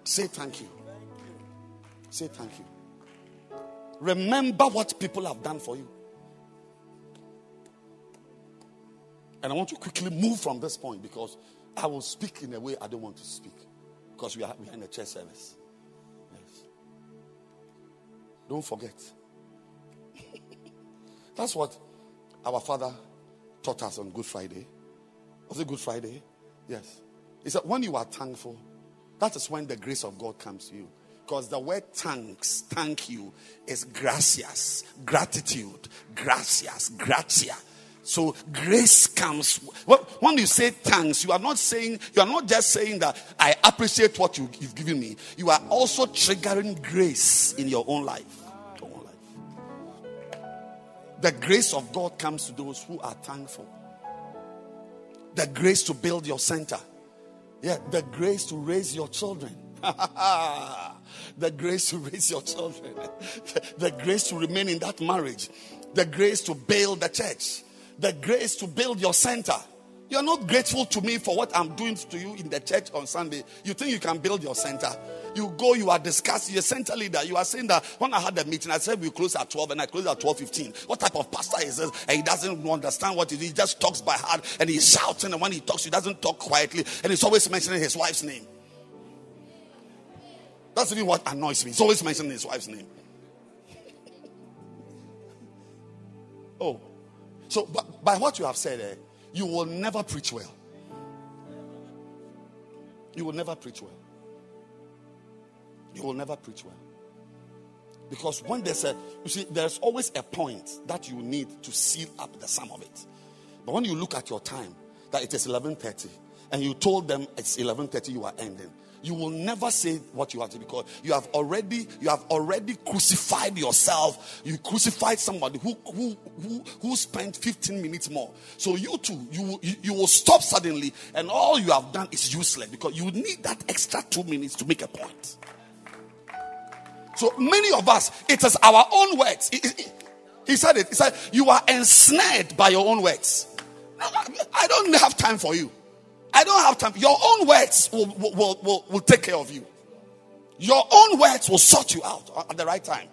Say thank you. Say thank you. Remember what people have done for you. And I want to quickly move from this point because I will speak in a way I don't want to speak because we are, we are in a church service. Yes. Don't forget. That's what our father taught us on Good Friday. Was it Good Friday? Yes. He said, when you are thankful, that is when the grace of God comes to you. Because the word thanks, thank you, is gracias, gratitude, gracias, gratia. So grace comes. When you say thanks, you are not saying, you are not just saying that I appreciate what you, have given me. You are also triggering grace in. Your own life. The grace of God comes to those who are thankful. The grace to build your center. Yeah, the grace to raise your children. the grace to raise your children. the grace to remain in that marriage. The grace to build the church. The grace to build your center. You're not grateful to me for what I'm doing to you in the church on Sunday. You think you can build your center. You go, you are discussing, you're center leader. You are saying that when I had the meeting, I said we close at 12 and I close at 12.15. What type of pastor is this? And he doesn't understand what is. He just talks by heart and he's shouting. And when he talks, he doesn't talk quietly. And he's always mentioning his wife's name. That's even what annoys me. He's always mentioning his wife's name. oh. So, by what you have said, eh, you will never preach well. You will never preach well. You will never preach well. Because when there's a, you see, there's always a point that you need to seal up the sum of it. But when you look at your time, that it is 11.30, and you told them it's 11.30 you are ending, you will never say what you have to because you have already you have already crucified yourself. You crucified somebody who who who, who spent 15 minutes more. So you too you, you you will stop suddenly and all you have done is useless because you need that extra two minutes to make a point. So many of us it is our own words. He said it. He said you are ensnared by your own words. I don't have time for you I don't have time. Your own words will, will, will, will, take care of you. Your own words will sort you out at the right time.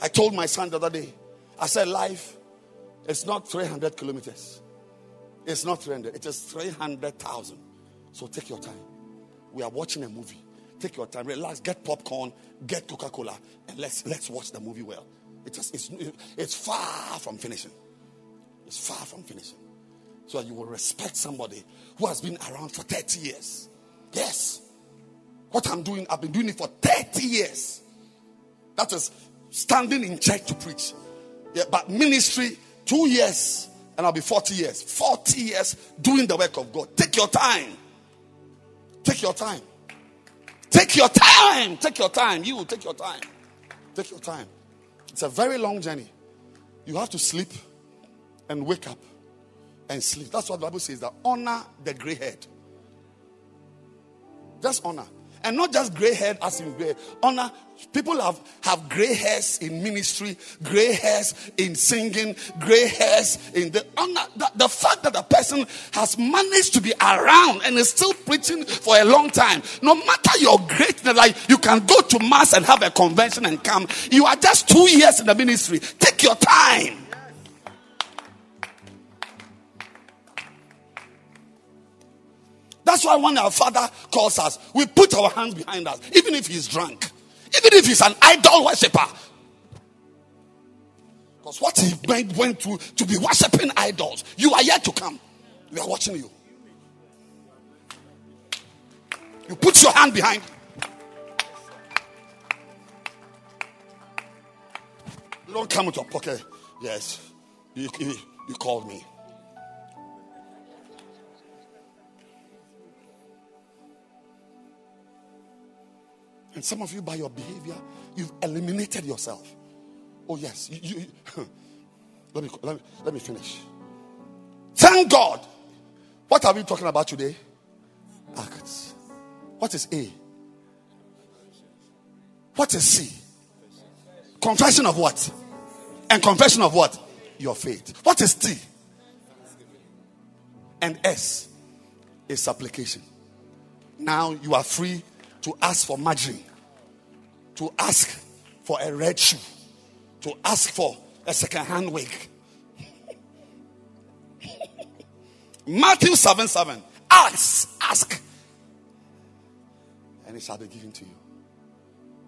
I told my son the other day, I said, life is not 300 kilometers. It's not 300, it is 300,000. So take your time. We are watching a movie. Take your time, relax, get popcorn, get Coca Cola, and let's, let's watch the movie well. It is, it's, it's far from finishing. It's far from finishing so that you will respect somebody who has been around for 30 years. Yes. What I'm doing, I've been doing it for 30 years. That is standing in church to preach. Yeah, but ministry, two years, and I'll be 40 years. 40 years doing the work of God. Take your time. Take your time. Take your time. Take your time. You take your time. Take your time. It's a very long journey. You have to sleep and wake up and sleep. That's what the Bible says that honor the gray head. Just honor. And not just gray head as in gray. Honor. People have, have gray hairs in ministry, gray hairs in singing, gray hairs in the honor. The, the fact that a person has managed to be around and is still preaching for a long time, no matter your greatness, like you can go to mass and have a convention and come. You are just two years in the ministry. Take your time. That's why when our father calls us, we put our hands behind us, even if he's drunk, even if he's an idol worshiper. Because what he went, went through to be worshiping idols, you are yet to come. We are watching you. You put your hand behind. You don't come with your pocket. Yes, you, you, you called me. And some of you, by your behavior, you've eliminated yourself. Oh, yes. You, you, let, me, let, me, let me finish. Thank God. What are we talking about today? Acts. What is A? What is C? Confession of what? And confession of what? Your faith. What is T? And S is supplication. Now you are free to ask for margarine, to ask for a red shoe, to ask for a second hand wig. Matthew 7 7. Ask, ask, and it shall be given to you.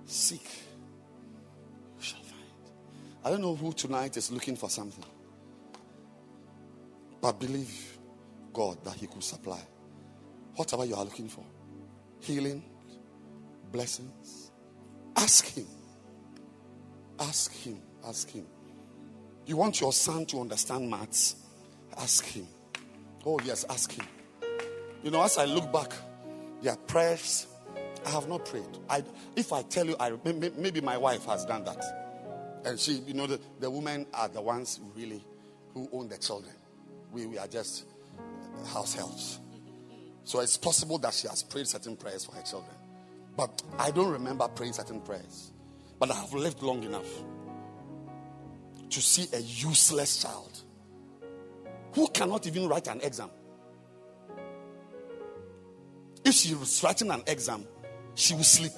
Seek, you shall find. I don't know who tonight is looking for something, but believe God that He could supply whatever you are looking for healing, blessings. Ask Him. Ask Him. Ask Him. You want your son to understand maths? Ask Him. Oh, yes, ask Him. You know, as I look back, there are prayers I have not prayed. I, if I tell you, I, maybe my wife has done that. And she, you know, the, the women are the ones who really who own the children. We, we are just house helps. So it's possible that she has prayed certain prayers for her children. But I don't remember praying certain prayers. But I have lived long enough to see a useless child who cannot even write an exam. If she was writing an exam, she will sleep.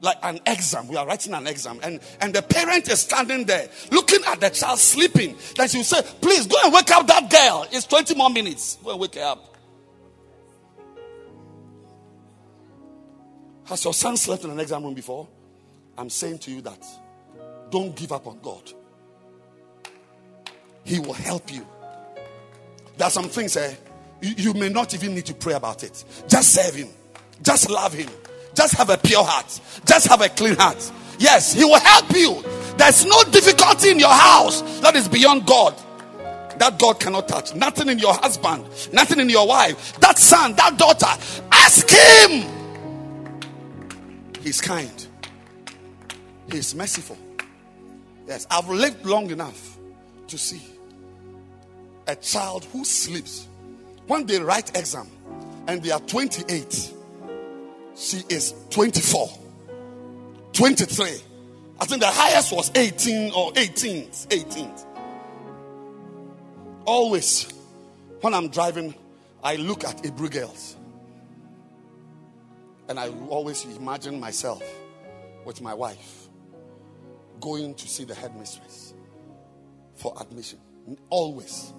Like an exam, we are writing an exam, and, and the parent is standing there looking at the child sleeping. Then she will say, Please go and wake up that girl. It's 20 more minutes. Go and wake her up. Has your son slept in an exam room before? I'm saying to you that don't give up on God. He will help you. There are some things eh, you, you may not even need to pray about it. Just serve Him, just love Him, just have a pure heart, just have a clean heart. Yes, He will help you. There's no difficulty in your house that is beyond God that God cannot touch. Nothing in your husband, nothing in your wife, that son, that daughter. Ask Him. He's kind, He's merciful. Yes, I've lived long enough to see a child who sleeps. When they write exam and they are 28 she is 24 23 i think the highest was 18 or 18th 18th always when i'm driving i look at Hebrew girls and i always imagine myself with my wife going to see the headmistress for admission always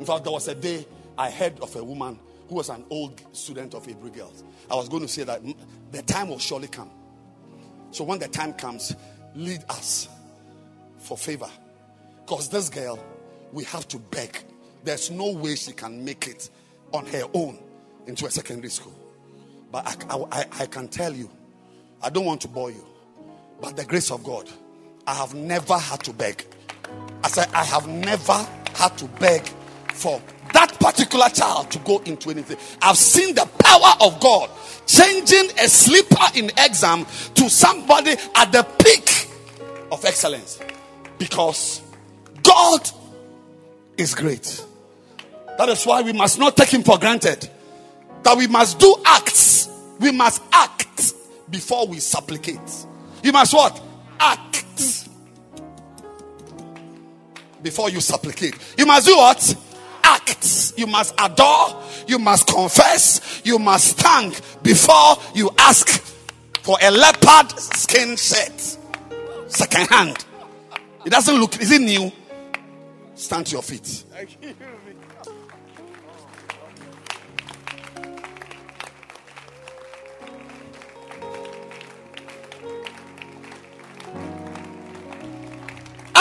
in fact there was a day I heard of a woman who was an old student of Hebrew girls. I was going to say that the time will surely come. So when the time comes, lead us for favor. Because this girl, we have to beg. There's no way she can make it on her own into a secondary school. But I, I, I can tell you, I don't want to bore you, but the grace of God, I have never had to beg. I said, I have never had to beg for that particular child to go into anything. I've seen the power of God changing a sleeper in exam to somebody at the peak of excellence because God is great. That is why we must not take Him for granted. That we must do acts. We must act before we supplicate. You must what? Act before you supplicate. You must do what? act. You must adore, you must confess, you must thank before you ask for a leopard skin shirt. Second hand. It doesn't look, is it new? Stand to your feet.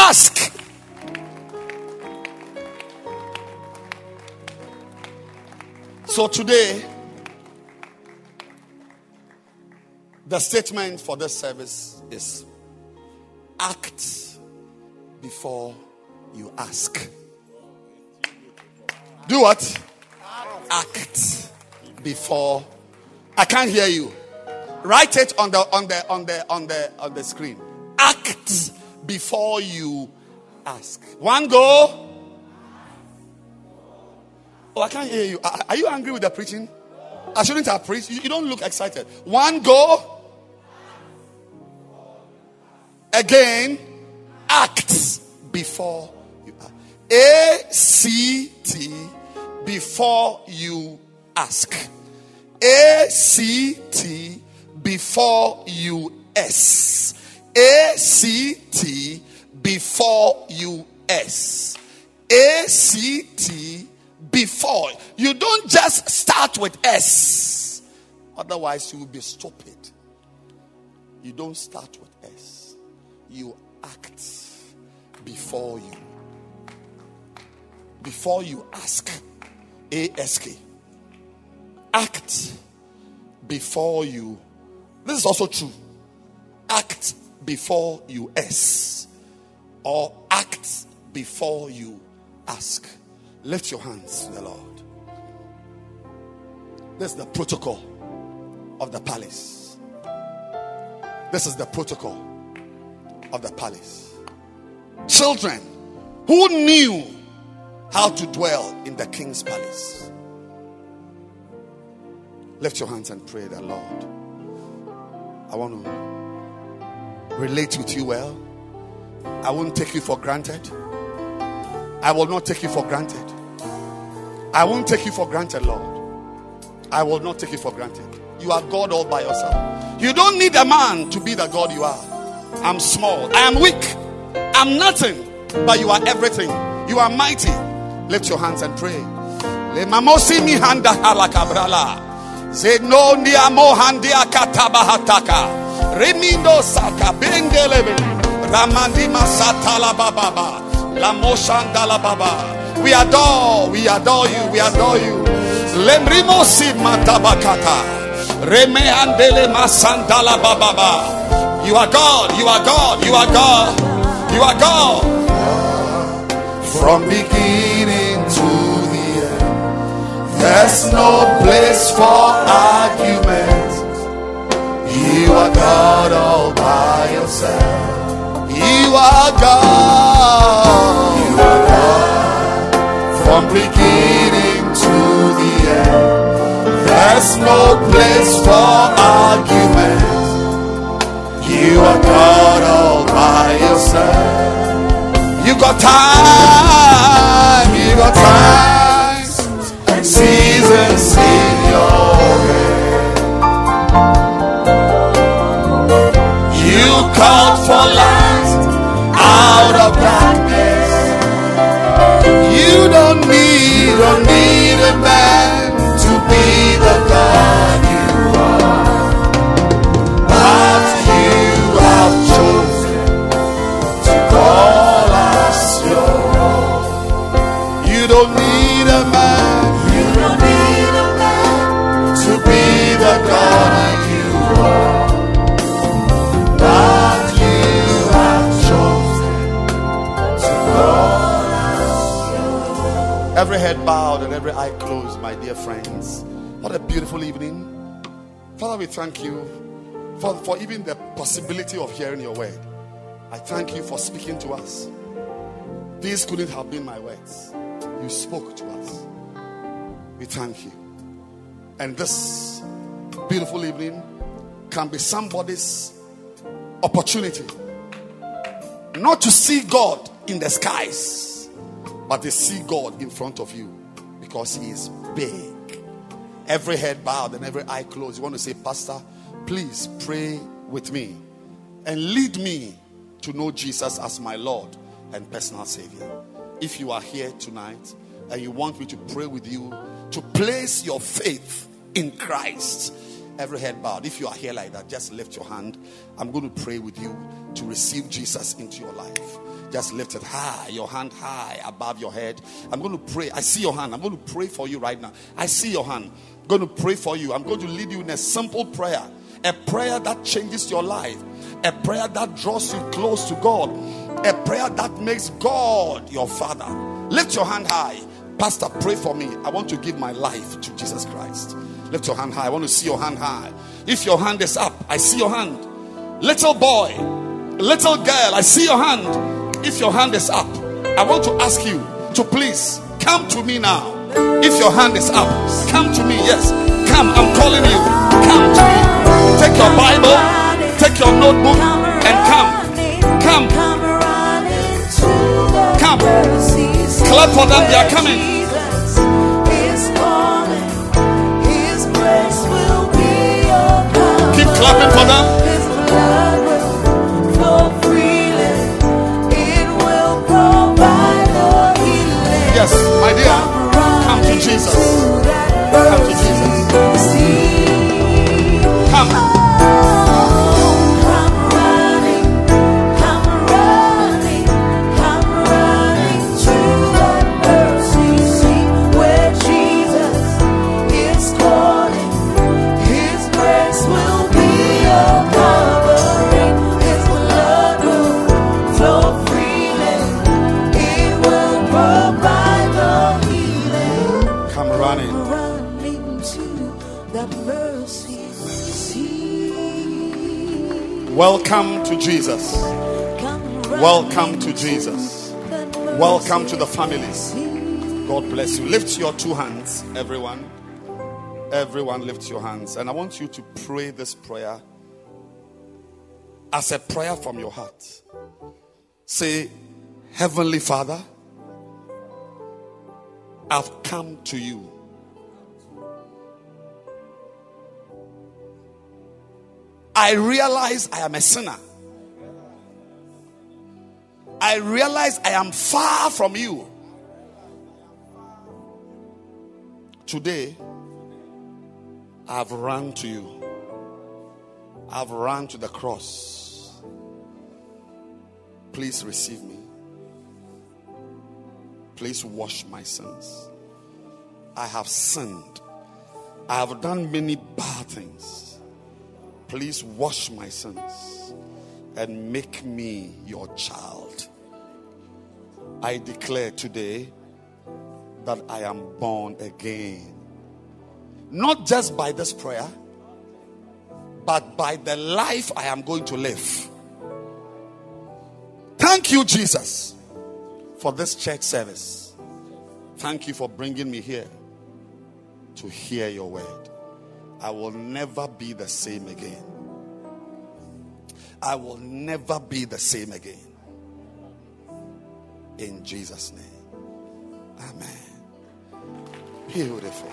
Ask So today, the statement for this service is act before you ask. Do what? Act before. I can't hear you. Write it on the on the on the on the on the screen. Act before you ask. One go. Oh, I can't hear you. Are, you angry with the preaching? I shouldn't have preached. You, don't look excited. One go. Again, act before you act. A C T before you ask. A C T before you S. A C T before you S. A C T before. You don't just start with S. Otherwise, you will be stupid. You don't start with S. You act before you. Before you ask. ASK. Act before you. This is also true. Act before you S. Or act before you ask. Lift your hands to the Lord. This is the protocol of the palace. This is the protocol of the palace. Children who knew how to dwell in the king's palace. Lift your hands and pray the Lord. I want to relate with you well. I won't take you for granted. I will not take you for granted. I won't take you for granted, Lord. I will not take you for granted. You are God all by yourself. You don't need a man to be the God you are. I'm small. I am weak. I'm nothing. But you are everything. You are mighty. Lift your hands and pray. Katabahataka. Remindo saka bendelebe. Ramandi masatala bababa. La moshandala baba. We adore, we adore you, we adore you. Lemrimosi matabakata. Reme andele masandala bababa. You are God, you are God, you are God, you are God. From beginning to the end, there's no place for You are God. You are God. From beginning to the end, there's no place for argument. You are God all by yourself. You got time, you got times and seasons called for light out of darkness. You don't need, don't need a man friends. What a beautiful evening. Father, we thank you for, for even the possibility of hearing your word. I thank you for speaking to us. These couldn't have been my words. You spoke to us. We thank you. And this beautiful evening can be somebody's opportunity not to see God in the skies, but to see God in front of you because He is big. Every head bowed and every eye closed. You want to say, Pastor, please pray with me and lead me to know Jesus as my Lord and personal Savior. If you are here tonight and you want me to pray with you to place your faith in Christ, every head bowed. If you are here like that, just lift your hand. I'm going to pray with you to receive Jesus into your life. Just lift it high, your hand high above your head. I'm going to pray. I see your hand. I'm going to pray for you right now. I see your hand. I'm going to pray for you. I'm going to lead you in a simple prayer, a prayer that changes your life, a prayer that draws you close to God, a prayer that makes God your Father. Lift your hand high. Pastor, pray for me. I want to give my life to Jesus Christ. Lift your hand high. I want to see your hand high. If your hand is up, I see your hand. Little boy, little girl, I see your hand. If your hand is up, I want to ask you to please come to me now. If your hand is up, come to me. Yes, come. I'm calling you. Come to me. Take your Bible, take your notebook, and come. Come. Come. Clap for them. They are coming. Keep clapping for them. Jesus. Jesus. Welcome to Jesus. Welcome to the families. God bless you. Lift your two hands, everyone. Everyone, lift your hands. And I want you to pray this prayer as a prayer from your heart. Say, Heavenly Father, I've come to you. I realize I am a sinner. I realize I am far from you. Today, I've run to you. I've run to the cross. Please receive me. Please wash my sins. I have sinned. I have done many bad things. Please wash my sins and make me your child. I declare today that I am born again. Not just by this prayer, but by the life I am going to live. Thank you, Jesus, for this church service. Thank you for bringing me here to hear your word. I will never be the same again. I will never be the same again. In Jesus' name. Amen. Beautiful.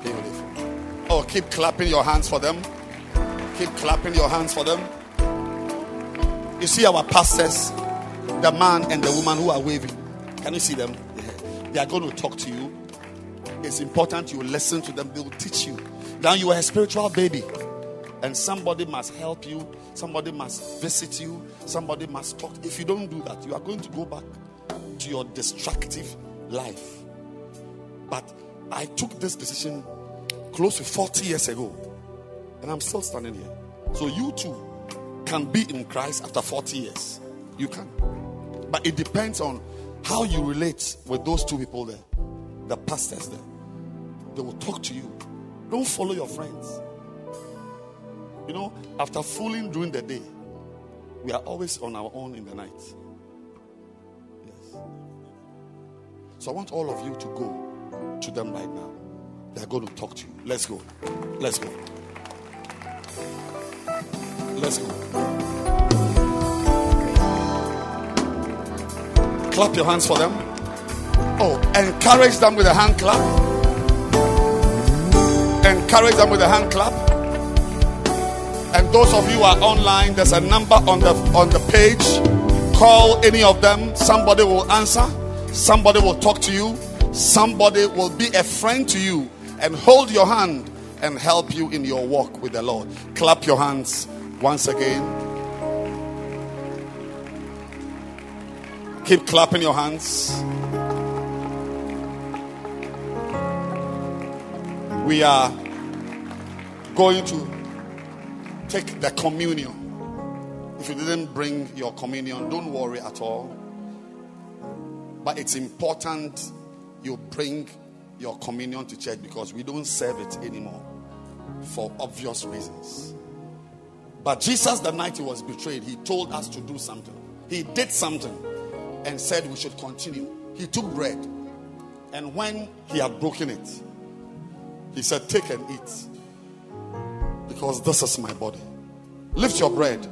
Beautiful. Oh, keep clapping your hands for them. Keep clapping your hands for them. You see our pastors, the man and the woman who are waving. Can you see them? They are going to talk to you. It's important you listen to them. They will teach you. Now you are a spiritual baby. And somebody must help you. Somebody must visit you. Somebody must talk. If you don't do that, you are going to go back to your destructive life. But I took this decision close to 40 years ago. And I'm still standing here. So you too can be in Christ after 40 years. You can. But it depends on how you relate with those two people there, the pastors there. They will talk to you. Don't follow your friends. You know, after fooling during the day, we are always on our own in the night. Yes. So I want all of you to go to them right now. They're going to talk to you. Let's go. Let's go. Let's go. Clap your hands for them. Oh, encourage them with a hand clap. Encourage them with a hand clap. And those of you are online, there's a number on the on the page. Call any of them. Somebody will answer. Somebody will talk to you. Somebody will be a friend to you and hold your hand and help you in your walk with the Lord. Clap your hands once again. Keep clapping your hands. We are going to take the communion. If you didn't bring your communion, don't worry at all. But it's important you bring your communion to church because we don't serve it anymore for obvious reasons. But Jesus, the night he was betrayed, he told us to do something. He did something and said we should continue. He took bread, and when he had broken it, he said, Take and eat, because this is my body. Lift your bread.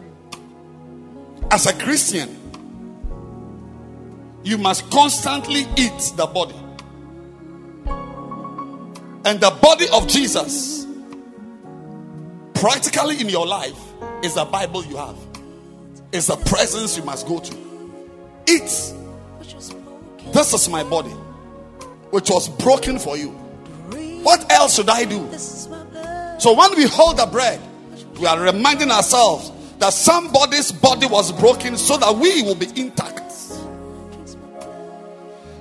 As a Christian, you must constantly eat the body. And the body of Jesus, practically in your life, is the Bible you have, is the presence you must go to. Eat. This is my body, which was broken for you. What else should I do? So when we hold the bread, we are reminding ourselves that somebody's body was broken so that we will be intact.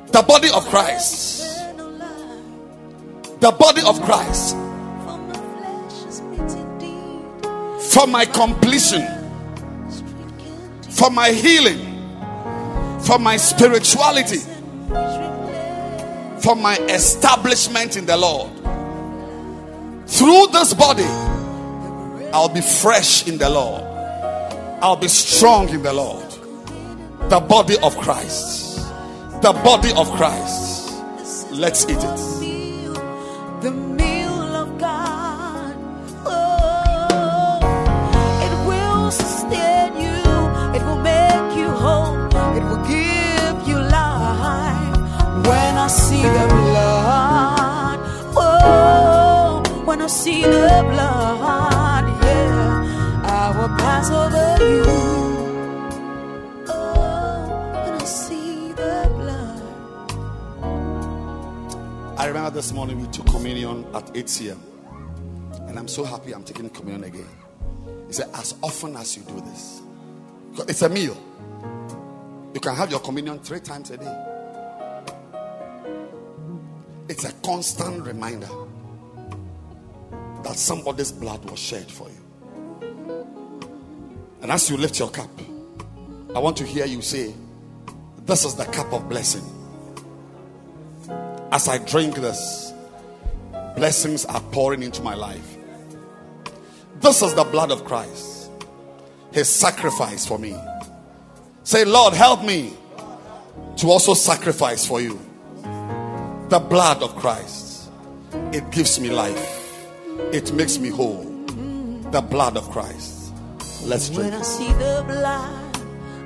The body of Christ. The body of Christ. For my completion. For my healing. For my spirituality. For my establishment in the Lord. Through this body, I'll be fresh in the Lord. I'll be strong in the Lord. The body of Christ. The body of Christ. Let's eat it. the meal of God. Oh, it will sustain you, it will make you whole, it will give you life. When I see the see the blood, yeah, I will pass over you. Oh, when I see the blood. I remember this morning we took communion at 8 c.m. And I'm so happy I'm taking communion again. He said, as often as you do this, it's a meal. You can have your communion three times a day. It's a constant reminder that somebody's blood was shed for you. And as you lift your cup, I want to hear you say, This is the cup of blessing. As I drink this, blessings are pouring into my life. This is the blood of Christ, His sacrifice for me. Say, Lord, help me to also sacrifice for you. The blood of Christ, it gives me life, it makes me whole. The blood of Christ. Let's drink. When. I see the blood,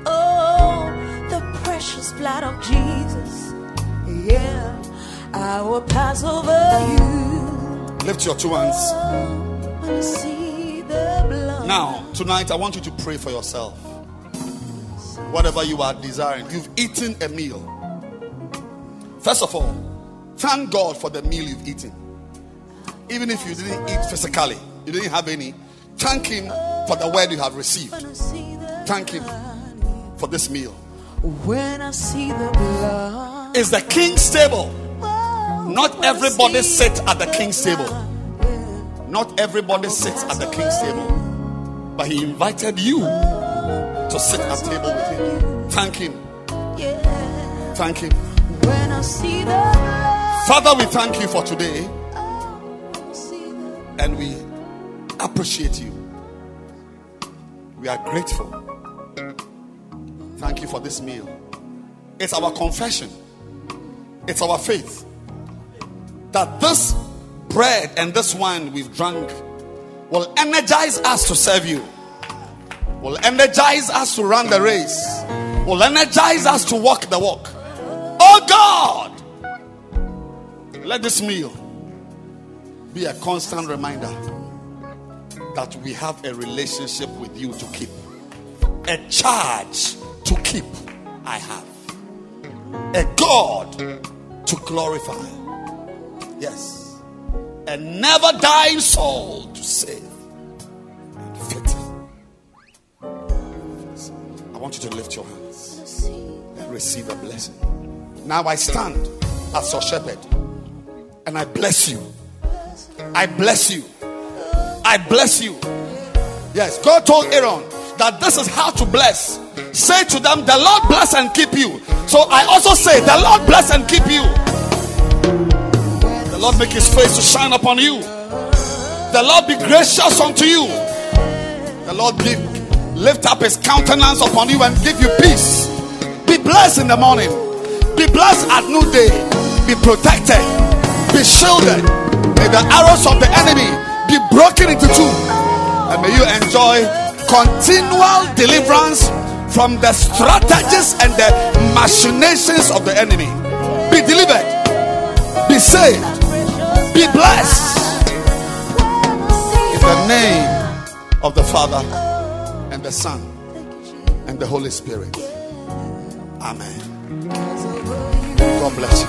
oh, the precious blood of Jesus, yeah, I will pass over you. Lift your two hands. Oh, when I see the blood, Now, tonight, I want you to pray for yourself. Whatever you are desiring, you've eaten a meal. First of all, thank God for the meal you've eaten. Even if you didn't eat physically, you didn't have any, thank Him for the word you have received. when I see the Thank Him for this meal. when I see the blood, It's the king's table. Not everybody sits at the king's table. Not everybody sits at the king's table, but He invited you to sit at table with Him. Thank Him. Yeah, Thank Him. when I see the blood, Father, we thank you for today and we appreciate you. We are grateful. Thank you for this meal. It's our confession, it's our faith that this bread and this wine we've drunk will energize us to serve you, will energize us to run the race, will energize us to walk the walk. Oh God, let this meal be a constant reminder that we have a relationship with you to keep, a charge to keep. I have a God to glorify. Yes, a never dying soul to save. I want you to lift your hands and receive a blessing. Now I stand as your shepherd and I bless you. I bless you. I bless you. Yes, God told Aaron that this is how to bless. Say to them, The Lord bless and keep you. So I also say, The Lord bless and keep you. The Lord make his face to shine upon you. The Lord be gracious unto you. The Lord lift up his countenance upon you and give you peace. Be blessed in the morning. Be blessed at noonday. Be protected. Be shielded. May the arrows of the enemy be broken into two. And may you enjoy continual deliverance from the strategies and the machinations of the enemy. Be delivered. Be saved. Be blessed. In the name of the Father and the Son and the Holy Spirit. Amen. God bless you.